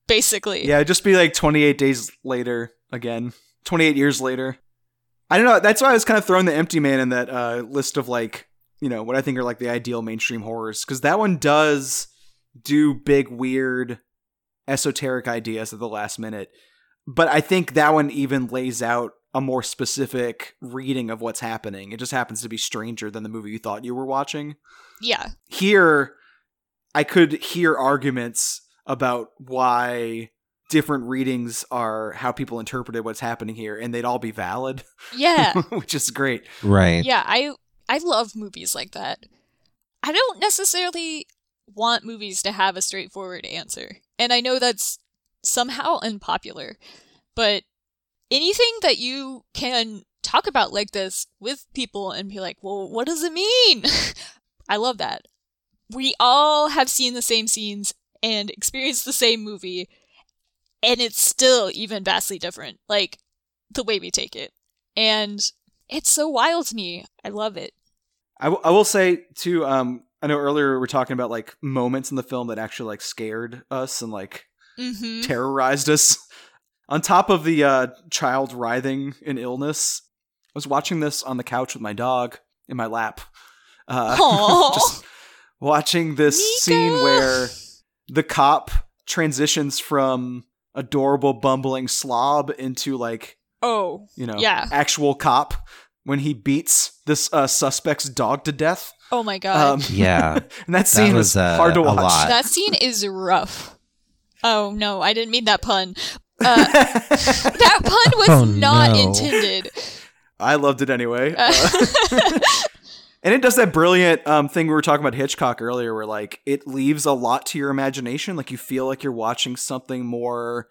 basically. Yeah, just be like 28 days later again. 28 years later. I don't know. That's why I was kind of throwing the Empty Man in that uh, list of like, you know, what I think are like the ideal mainstream horrors. Because that one does do big, weird, esoteric ideas at the last minute. But I think that one even lays out a more specific reading of what's happening. It just happens to be stranger than the movie you thought you were watching Yeah. here I could hear arguments about why different readings are how people interpreted what's happening here and they'd all be valid Yeah. (laughs) which is great Right. Yeah, I I love movies like that. I don't necessarily want movies to have a straightforward answer. And I know that's somehow unpopular, but anything that you can talk about like this with people and be like, "Well, what does it mean?" (laughs) I love that. We all have seen the same scenes and experienced the same movie, and it's still even vastly different. Like the way we take it. And it's so wild to me. I love it. I, w- I will say too um i know earlier we were talking about like moments in the film that actually like scared us and like Mm-hmm. terrorized us (laughs) on top of the uh child writhing in illness i was watching this on the couch with my dog in my lap uh (laughs) just watching this scene where the cop transitions from adorable bumbling slob into like Oh, you know Yeah. actual cop when he beats this uh, suspect's dog to death oh my god. um, (laughs) Yeah. (laughs) and that scene was, was, uh, hard to watch lot. that scene is rough. Oh no, I didn't mean that pun. Uh, (laughs) that pun was Oh, not no. intended. i loved it anyway Uh, Uh, (laughs) and it does that brilliant um, thing we were talking about hitchcock earlier where like it leaves a lot to your imagination like you feel like you're watching something more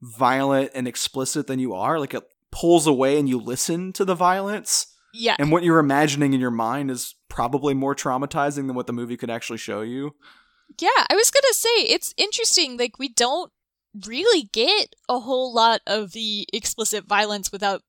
violent and explicit than you are like it pulls away and you listen to the violence yeah. and what you're imagining in your mind is probably more traumatizing than what the movie could actually show you Yeah, I was gonna say it's interesting. Like we don't really get a whole lot of the explicit violence without,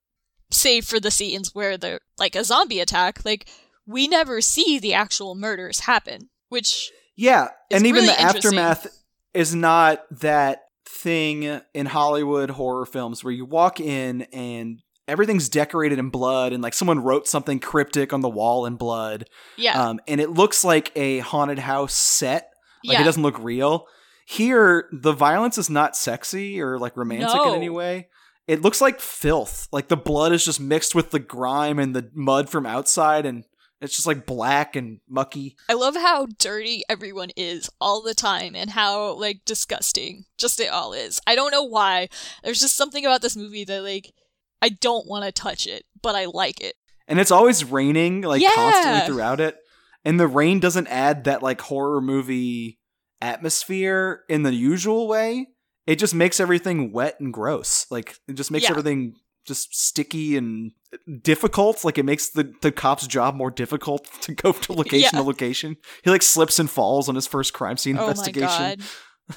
save for the scenes where they're like a zombie attack. Like we never see the actual murders happen, which Yeah, and even really the aftermath is not that thing in Hollywood horror films where you walk in and everything's decorated in blood and like someone wrote something cryptic on the wall in blood. yeah, Um, and it looks like a haunted house set. Like yeah, it doesn't look real. Here, the violence is not sexy or like romantic in any way. It looks like filth. Like the blood is just mixed with the grime and the mud from outside and it's just like black and mucky. I love how dirty everyone is all the time and how like disgusting just it all is. I don't know why. There's just something about this movie that like I don't want to touch it, but I like it. and it's always raining like Yeah. constantly throughout it and the rain doesn't add that like horror movie atmosphere in the usual way it just makes everything wet and gross. Like it just makes Yeah. everything just sticky and difficult. Like it makes the the cop's job more difficult (laughs) to go to (laughs) location Yeah. to location. He like slips and falls on his first crime scene Oh my investigation.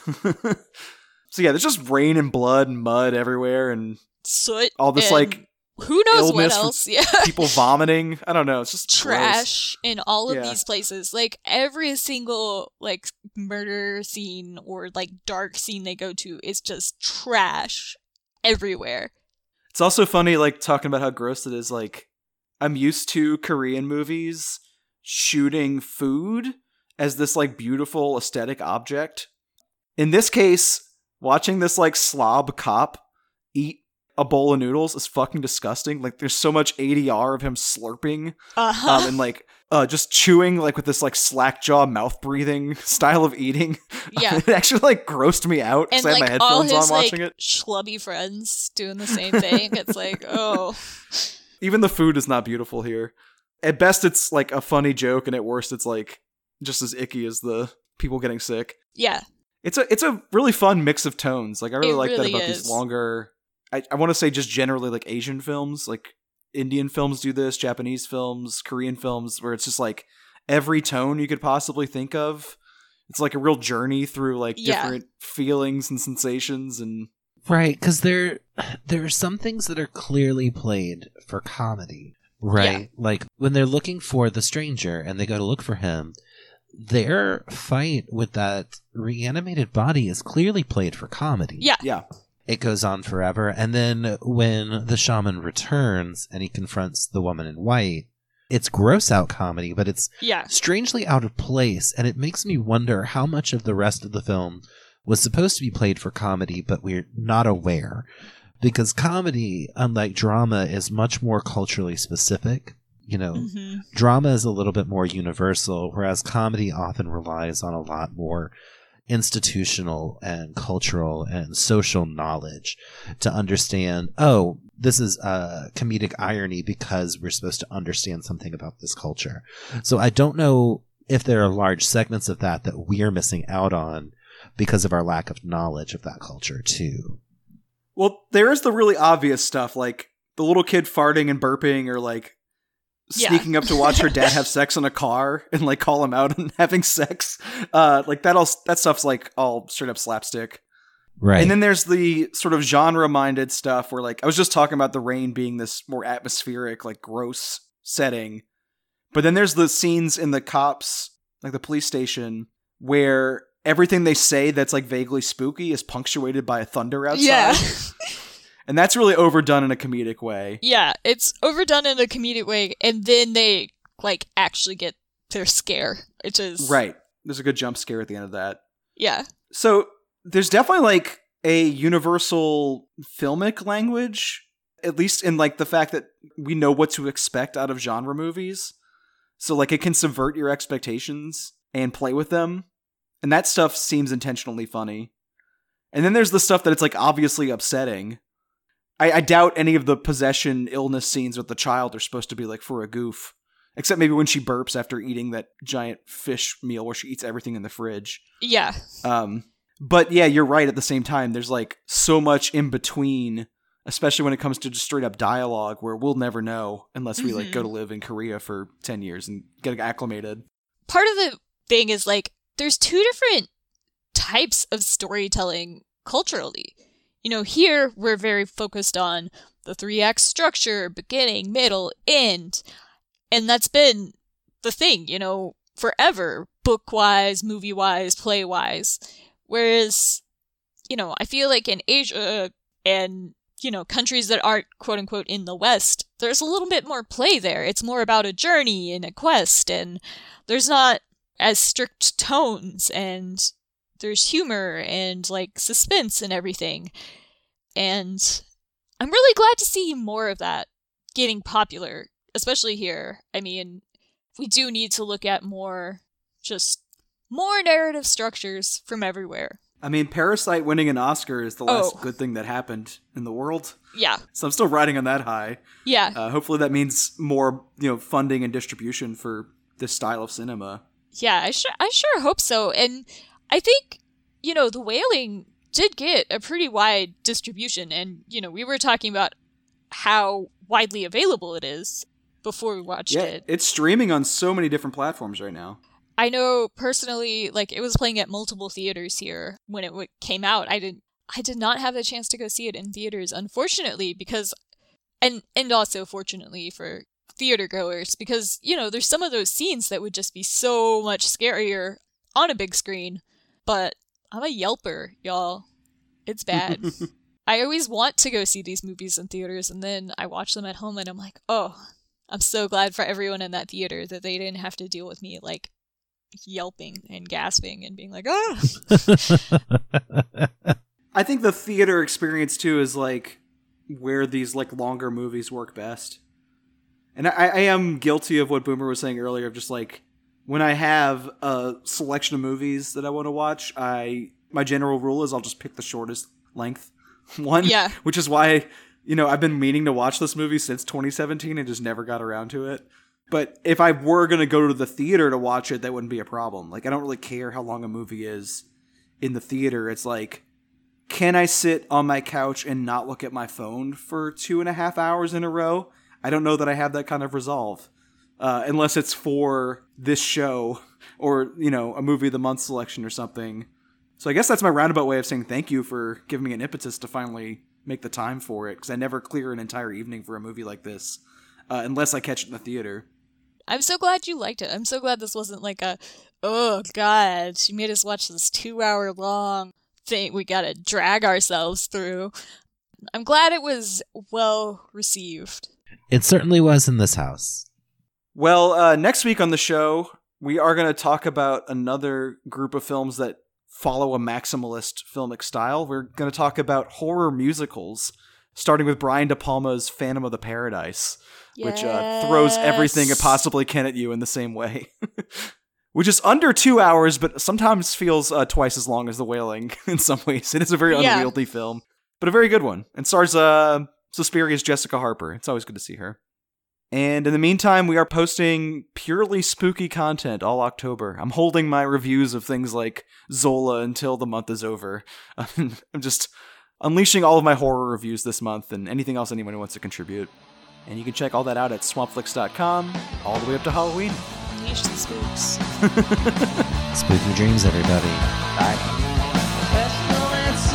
god. (laughs) so yeah, there's just rain and blood and mud everywhere and Soot. all this and like who knows what else? (laughs) Yeah. people vomiting. I don't know. It's just gross. trash in all of Yeah. these places. Like every single like murder scene or like dark scene they go to is just trash everywhere. It's also funny, like talking about how gross it is. Like, I'm used to Korean movies shooting food as this like beautiful aesthetic object. In this case, watching this like slob cop eat a bowl of noodles is fucking disgusting. Like, there's so much ADR of him slurping Uh-huh. um, and like uh, just chewing like with this like slack jaw mouth breathing (laughs) style of eating. (laughs) Yeah. it actually like grossed me out because I had like my all headphones his on like watching it. schlubby friends doing the same thing. it's like, (laughs) oh, Even the food is not beautiful here. At best, it's like a funny joke, and at worst, it's like just as icky as the people getting sick. yeah, It's a it's a really fun mix of tones. Like I really It like really that about is. these longer. I, I want to say just generally like Asian films, like Indian films do this, Japanese films, Korean films, where it's just like every tone you could possibly think of. It's like a real journey through like Yeah. different feelings and sensations and Right, because there there are some things that are clearly played for comedy. Right, like when they're looking for the stranger and they go to look for him, their fight with that reanimated body is clearly played for comedy. Yeah. yeah. It goes on forever. And then when the shaman returns and he confronts the woman in white, it's gross out comedy, but it's yeah, strangely out of place, and it makes me wonder how much of the rest of the film was supposed to be played for comedy, but we're not aware. Because comedy, unlike drama, is much more culturally specific. You know, hmm drama is a little bit more universal, whereas comedy often relies on a lot more institutional and cultural and social knowledge to understand, oh, this is a comedic irony because we're supposed to understand something about this culture. So I don't know if there are large segments of that that we are missing out on because of our lack of knowledge of that culture too. Well, there is the really obvious stuff, like the little kid farting and burping, or like Yeah. sneaking up to watch her dad have sex in a car and like call him out and (laughs) having sex. Uh, like that all that stuff's like all straight up slapstick. Right. And then there's the sort of genre minded stuff where like I was just talking about the rain being this more atmospheric, like gross setting. But then there's the scenes in the cops, like the police station, where everything they say that's like vaguely spooky is punctuated by a thunder outside. yeah, (laughs) And that's really overdone in a comedic way. yeah. It's overdone in a comedic way, and then they like actually get their scare, which is Right. There's a good jump scare at the end of that. Yeah, So there's definitely like a universal filmic language, at least in like the fact that we know what to expect out of genre movies. So like it can subvert your expectations and play with them. And that stuff seems intentionally funny. And then there's the stuff that it's like obviously upsetting. I, I doubt any of the possession illness scenes with the child are supposed to be like for a goof. Except maybe when she burps after eating that giant fish meal where she eats everything in the fridge. yeah, Um, but yeah, you're right. At the same time, there's like so much in between, especially when it comes to just straight up dialogue, where we'll never know unless we like Mhm. go to live in Korea for ten years and get acclimated. part of the thing is like there's two different types of storytelling culturally. You know, here we're very focused on the three act structure, beginning, middle, end. And that's been the thing, you know, forever, book wise, movie wise, play wise. Whereas, you know, I feel like in Asia and, you know, countries that aren't quote unquote in the West, there's a little bit more play there. It's more about a journey and a quest, and there's not as strict tones, and there's humor and like suspense and everything. And I'm really glad to see more of that getting popular, especially here. I mean, we do need to look at more, just more narrative structures from everywhere. I mean, Parasite winning an Oscar is the last Oh. good thing that happened in the world. Yeah, So I'm still riding on that high. yeah, Uh, hopefully, that means more you know funding and distribution for this style of cinema. yeah. I sure, I sure hope so. And I think, you know, The Wailing did get a pretty wide distribution. And, you know, we were talking about how widely available it is before we watched yeah, it. it's streaming on so many different platforms right now. I know personally, like it was playing at multiple theaters here when it w- came out. I didn't, I did not have the chance to go see it in theaters, unfortunately, because, and and also fortunately for theater goers, because you know there's some of those scenes that would just be so much scarier on a big screen. But I'm a yelper, y'all. It's bad. (laughs) I always want to go see these movies in theaters, and then I watch them at home, and I'm like, oh, I'm so glad for everyone in that theater that they didn't have to deal with me like yelping and gasping and being like, ah. (laughs) I think the theater experience too is like where these like longer movies work best. And I, I am guilty of what Boomer was saying earlier of just like when I have a selection of movies that I want to watch, I my general rule is I'll just pick the shortest length (laughs) one. Yeah. Which is why, you know, I've been meaning to watch this movie since 2017 and just never got around to it. But if I were going to go to the theater to watch it, that wouldn't be a problem. Like, I don't really care how long a movie is in the theater. It's like, can I sit on my couch and not look at my phone for two and a half hours in a row? I don't know that I have that kind of resolve. Uh, unless it's for this show or, you know, a movie of the month selection or something. So I guess that's my roundabout way of saying thank you for giving me an impetus to finally make the time for it because I never clear an entire evening for a movie like this uh, unless I catch it in the theater. I'm so glad you liked it. I'm so glad this wasn't like a, oh god, she made us watch this two hour long thing we gotta drag ourselves through. I'm glad it was well received. It certainly was in this house. Well, uh, next week on the show, we are going to talk about another group of films that follow a maximalist filmic style. We're going to talk about horror musicals, starting with Brian De Palma's Phantom of the Paradise, which uh, throws everything it possibly can at you in the same way. (laughs) which is under two hours, but sometimes feels uh, twice as long as The Wailing (laughs) in some ways. It is a very Yeah. unwieldy film, but a very good one. And stars uh, Suspiria's Jessica Harper. It's always good to see her. And in the meantime, we are posting purely spooky content all October. I'm holding my reviews of things like Zola until the month is over. (laughs) I'm just unleashing all of my horror reviews this month and anything else anyone wants to contribute. And you can check all that out at swampflix.com all the way up to Halloween. Unleash the spooks. (laughs) Spooky dreams, everybody. Pestilence